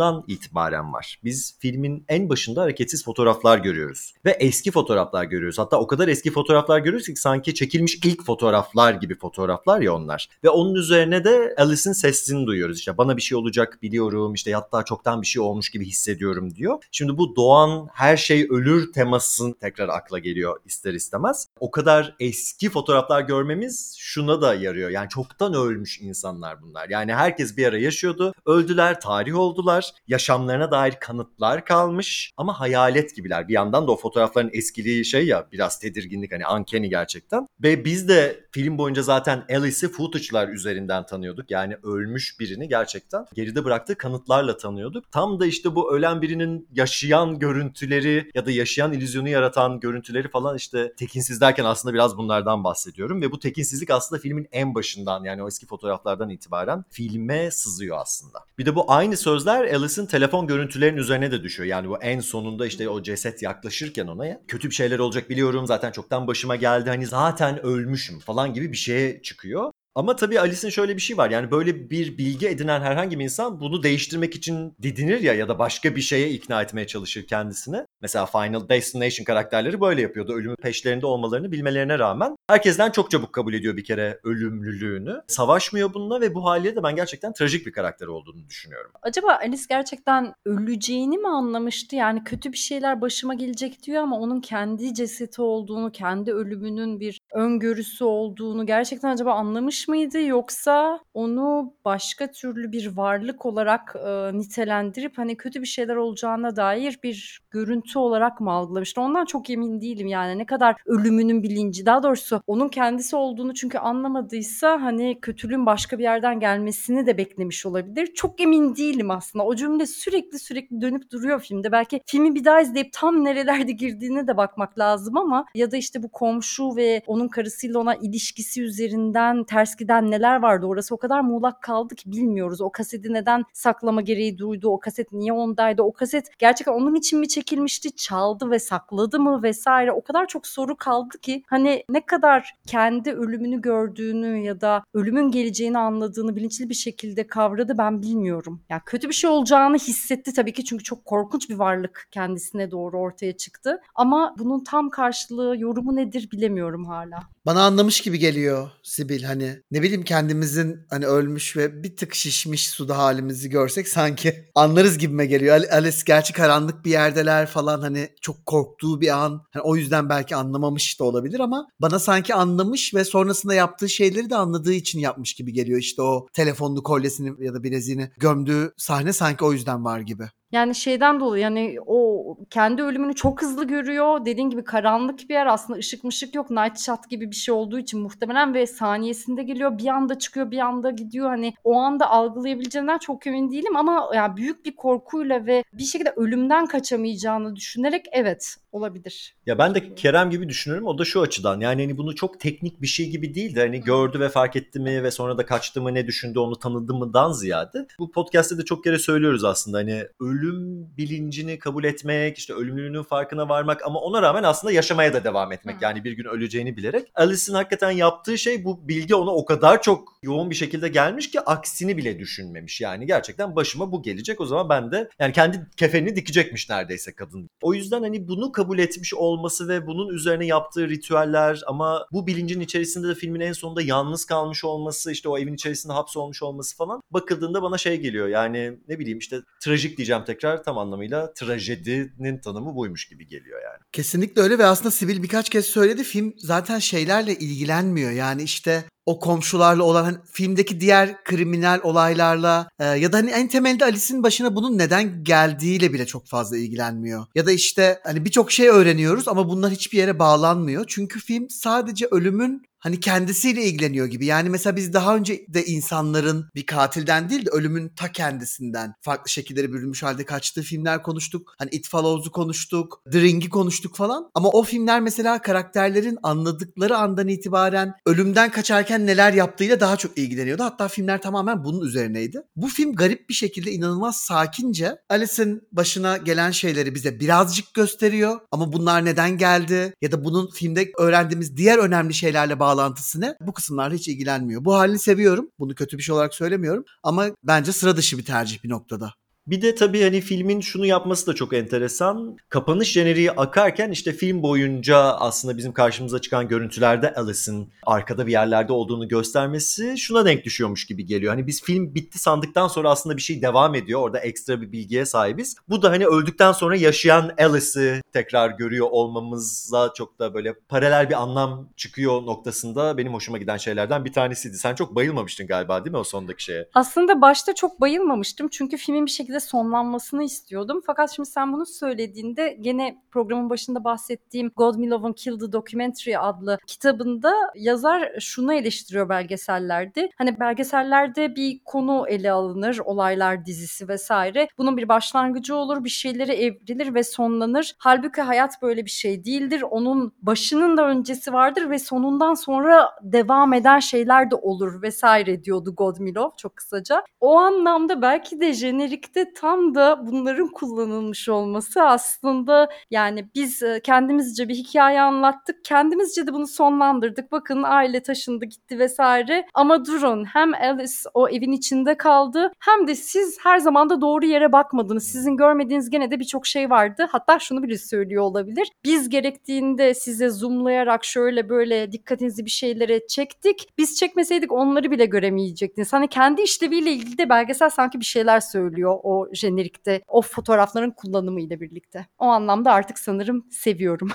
açılışından itibaren var. Biz filmin en başında hareketsiz fotoğraflar görüyoruz. Ve eski fotoğraflar görüyoruz. Hatta o kadar eski fotoğraflar görüyoruz ki sanki çekilmiş ilk fotoğraflar gibi fotoğraflar ya onlar. Ve onun üzerine de Alice'in sesini duyuyoruz. İşte bana bir şey olacak biliyorum. İşte hatta çoktan bir şey olmuş gibi hissediyorum diyor. Şimdi bu doğan her şey ölür temasın tekrar akla geliyor ister istemez. O kadar eski fotoğraflar görmemiz şuna da yarıyor. Yani çoktan ölmüş insanlar bunlar. Yani herkes bir ara yaşıyordu. Öldüler, tarih oldular. Yaşamlarına dair kanıtlar kalmış ama hayalet gibiler. Bir yandan da o fotoğrafların eskiliği şey ya biraz tedirginlik hani uncanny gerçekten. Ve biz de film boyunca zaten Alice'i footage'lar üzerinden tanıyorduk. Yani ölmüş birini gerçekten geride bıraktığı kanıtlarla tanıyorduk. Tam da işte bu ölen birinin yaşayan görüntüleri ya da yaşayan illüzyonu yaratan görüntüleri falan işte tekinsiz derken aslında biraz bunlardan bahsediyorum. Ve bu tekinsizlik aslında filmin en başından yani o eski fotoğraflardan itibaren filme sızıyor aslında. Bir de bu aynı sözler Alice'in telefon görüntülerinin üzerine de düşüyor. Yani bu en sonunda işte o ceset yaklaşırken ona ya, kötü bir şeyler olacak biliyorum zaten çoktan başıma geldi hani zaten ölmüşüm falan gibi bir şeye çıkıyor. Ama tabii Alice'in şöyle bir şey var. Yani böyle bir bilgi edinen herhangi bir insan bunu değiştirmek için didinir ya ya da başka bir şeye ikna etmeye çalışır kendisini. Mesela Final Destination karakterleri böyle yapıyordu. Ölümün peşlerinde olmalarını bilmelerine rağmen. Herkesten çok çabuk kabul ediyor bir kere ölümlülüğünü. Savaşmıyor bununla ve bu haliyle de ben gerçekten trajik bir karakter olduğunu düşünüyorum. Acaba Alice gerçekten öleceğini mi anlamıştı? Yani kötü bir şeyler başıma gelecek diyor ama onun kendi cesedi olduğunu, kendi ölümünün bir öngörüsü olduğunu gerçekten acaba anlamış mıydı? Yoksa onu başka türlü bir varlık olarak e, nitelendirip hani kötü bir şeyler olacağına dair bir görüntü olarak mı algılamıştı? Ondan çok emin değilim yani ne kadar ölümünün bilinci daha doğrusu onun kendisi olduğunu çünkü anlamadıysa hani kötülüğün başka bir yerden gelmesini de beklemiş olabilir. Çok emin değilim aslında. O cümle sürekli sürekli dönüp duruyor filmde. Belki filmi bir daha izleyip tam nerelerde girdiğine de bakmak lazım ama ya da işte bu komşu ve onun karısıyla ona ilişkisi üzerinden ters giden neler vardı orası o kadar muğlak kaldı ki bilmiyoruz. O kaseti neden saklama gereği duydu? O kaset niye ondaydı? O kaset gerçekten onun için mi çekilmişti? Çaldı ve sakladı mı vesaire? O kadar çok soru kaldı ki hani ne kadar kendi ölümünü gördüğünü ya da ölümün geleceğini anladığını bilinçli bir şekilde kavradı ben bilmiyorum. Yani kötü bir şey olacağını hissetti tabii ki çünkü çok korkunç bir varlık kendisine doğru ortaya çıktı. Ama bunun tam karşılığı yorumu nedir bilemiyorum hala. Bana anlamış gibi geliyor Sibil hani ne bileyim kendimizin hani ölmüş ve bir tık şişmiş suda halimizi görsek sanki *laughs* anlarız gibime geliyor. Alice gerçi karanlık bir yerdeler falan hani çok korktuğu bir an. Hani o yüzden belki anlamamış da olabilir ama bana sanki anlamış ve sonrasında yaptığı şeyleri de anladığı için yapmış gibi geliyor. İşte o telefonlu kolyesini ya da bileziğini gömdüğü sahne sanki o yüzden var gibi. Yani şeyden dolayı yani o kendi ölümünü çok hızlı görüyor. Dediğin gibi karanlık bir yer aslında ışık mışık yok. Night shot gibi bir şey olduğu için muhtemelen ve saniyesinde geliyor. Bir anda çıkıyor bir anda gidiyor. Hani o anda algılayabileceğinden çok emin değilim ama yani büyük bir korkuyla ve bir şekilde ölümden kaçamayacağını düşünerek evet olabilir. Ya ben de Kerem gibi düşünüyorum. O da şu açıdan. Yani hani bunu çok teknik bir şey gibi değil de hani gördü ve fark etti mi ve sonra da kaçtı mı ne düşündü onu tanıdı mıdan ziyade. Bu podcast'te de çok kere söylüyoruz aslında. Hani ölüm bilincini kabul etmek, işte ölümlülüğünün farkına varmak ama ona rağmen aslında yaşamaya da devam etmek. Yani bir gün öleceğini bilerek. Alice'in hakikaten yaptığı şey bu bilgi ona o kadar çok yoğun bir şekilde gelmiş ki aksini bile düşünmemiş. Yani gerçekten başıma bu gelecek o zaman ben de yani kendi kefenini dikecekmiş neredeyse kadın. O yüzden hani bunu kabul etmiş olması ve bunun üzerine yaptığı ritüeller ama bu bilincin içerisinde de filmin en sonunda yalnız kalmış olması işte o evin içerisinde hapsolmuş olması falan bakıldığında bana şey geliyor yani ne bileyim işte trajik diyeceğim tekrar tam anlamıyla trajedinin tanımı buymuş gibi geliyor yani. Kesinlikle öyle ve aslında Sibil birkaç kez söyledi film zaten şeylerle ilgilenmiyor yani işte o komşularla olan hani filmdeki diğer kriminal olaylarla e, ya da hani en temelde Alice'in başına bunun neden geldiğiyle bile çok fazla ilgilenmiyor. Ya da işte hani birçok şey öğreniyoruz ama bunlar hiçbir yere bağlanmıyor. Çünkü film sadece ölümün hani kendisiyle ilgileniyor gibi. Yani mesela biz daha önce de insanların bir katilden değil de ölümün ta kendisinden farklı şekillere bürünmüş halde kaçtığı filmler konuştuk. Hani It Follows'u konuştuk, The Ring'i konuştuk falan. Ama o filmler mesela karakterlerin anladıkları andan itibaren ölümden kaçarken neler yaptığıyla daha çok ilgileniyordu. Hatta filmler tamamen bunun üzerineydi. Bu film garip bir şekilde inanılmaz sakince Alice'in başına gelen şeyleri bize birazcık gösteriyor. Ama bunlar neden geldi ya da bunun filmde öğrendiğimiz diğer önemli şeylerle bağlı bağlantısı ne? Bu kısımlarla hiç ilgilenmiyor. Bu halini seviyorum. Bunu kötü bir şey olarak söylemiyorum. Ama bence sıra dışı bir tercih bir noktada. Bir de tabii hani filmin şunu yapması da çok enteresan. Kapanış jeneriği akarken işte film boyunca aslında bizim karşımıza çıkan görüntülerde Alice'in arkada bir yerlerde olduğunu göstermesi şuna denk düşüyormuş gibi geliyor. Hani biz film bitti sandıktan sonra aslında bir şey devam ediyor. Orada ekstra bir bilgiye sahibiz. Bu da hani öldükten sonra yaşayan Alice'i tekrar görüyor olmamıza çok da böyle paralel bir anlam çıkıyor noktasında benim hoşuma giden şeylerden bir tanesiydi. Sen çok bayılmamıştın galiba değil mi o sondaki şeye? Aslında başta çok bayılmamıştım çünkü filmin bir şekilde sonlanmasını istiyordum. Fakat şimdi sen bunu söylediğinde gene programın başında bahsettiğim God Milov'un Kill the Documentary adlı kitabında yazar şunu eleştiriyor belgesellerde. Hani belgesellerde bir konu ele alınır, olaylar dizisi vesaire. Bunun bir başlangıcı olur, bir şeyleri evrilir ve sonlanır. Halbuki hayat böyle bir şey değildir. Onun başının da öncesi vardır ve sonundan sonra devam eden şeyler de olur vesaire diyordu Godmilov çok kısaca. O anlamda belki de jenerikte tam da bunların kullanılmış olması aslında yani biz e, kendimizce bir hikaye anlattık. Kendimizce de bunu sonlandırdık. Bakın aile taşındı gitti vesaire. Ama durun hem Alice o evin içinde kaldı hem de siz her zaman da doğru yere bakmadınız. Sizin görmediğiniz gene de birçok şey vardı. Hatta şunu bile söylüyor olabilir. Biz gerektiğinde size zoomlayarak şöyle böyle dikkatinizi bir şeylere çektik. Biz çekmeseydik onları bile göremeyecektiniz. Hani kendi işleviyle ilgili de belgesel sanki bir şeyler söylüyor o jenerikte. O fotoğrafların kullanımıyla birlikte. O anlamda artık sanırım seviyorum.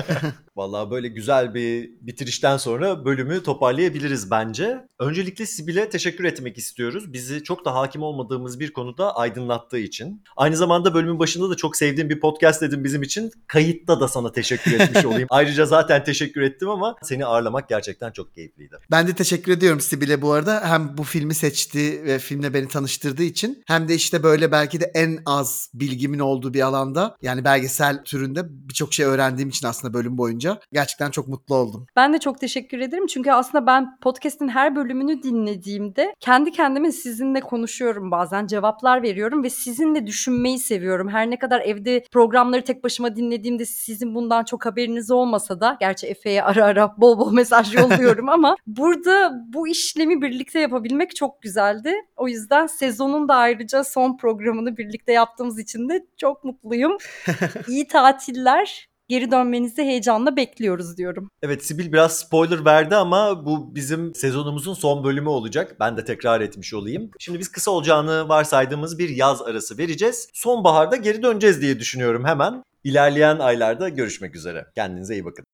*laughs* Vallahi böyle güzel bir bitirişten sonra bölümü toparlayabiliriz bence. Öncelikle Sibel'e teşekkür etmek istiyoruz. Bizi çok da hakim olmadığımız bir konuda aydınlattığı için. Aynı zamanda bölümün başında da çok sevdiğim bir podcast dedim bizim için. Kayıtta da sana teşekkür etmiş olayım. *laughs* Ayrıca zaten teşekkür ettim ama seni ağırlamak gerçekten çok keyifliydi. Ben de teşekkür ediyorum Sibel'e bu arada. Hem bu filmi seçti ve filmle beni tanıştırdığı için hem de işte böyle belki de en az bilgimin olduğu bir alanda yani belgesel türünde birçok şey öğrendiğim için aslında bölüm boyunca gerçekten çok mutlu oldum. Ben de çok teşekkür ederim. Çünkü aslında ben podcast'in her bölümünü dinlediğimde kendi kendime sizinle konuşuyorum bazen. Cevaplar veriyorum ve sizinle düşünmeyi seviyorum. Her ne kadar evde programları tek başıma dinlediğimde sizin bundan çok haberiniz olmasa da gerçi Efe'ye ara ara bol bol mesaj *laughs* yolluyorum ama burada bu işlemi birlikte yapabilmek çok güzeldi. O yüzden sezonun da ayrıca son programını birlikte yaptığımız için de çok mutluyum. *laughs* İyi tatiller. Geri dönmenizi heyecanla bekliyoruz diyorum. Evet Sibil biraz spoiler verdi ama bu bizim sezonumuzun son bölümü olacak. Ben de tekrar etmiş olayım. Şimdi biz kısa olacağını varsaydığımız bir yaz arası vereceğiz. Sonbaharda geri döneceğiz diye düşünüyorum hemen. İlerleyen aylarda görüşmek üzere. Kendinize iyi bakın.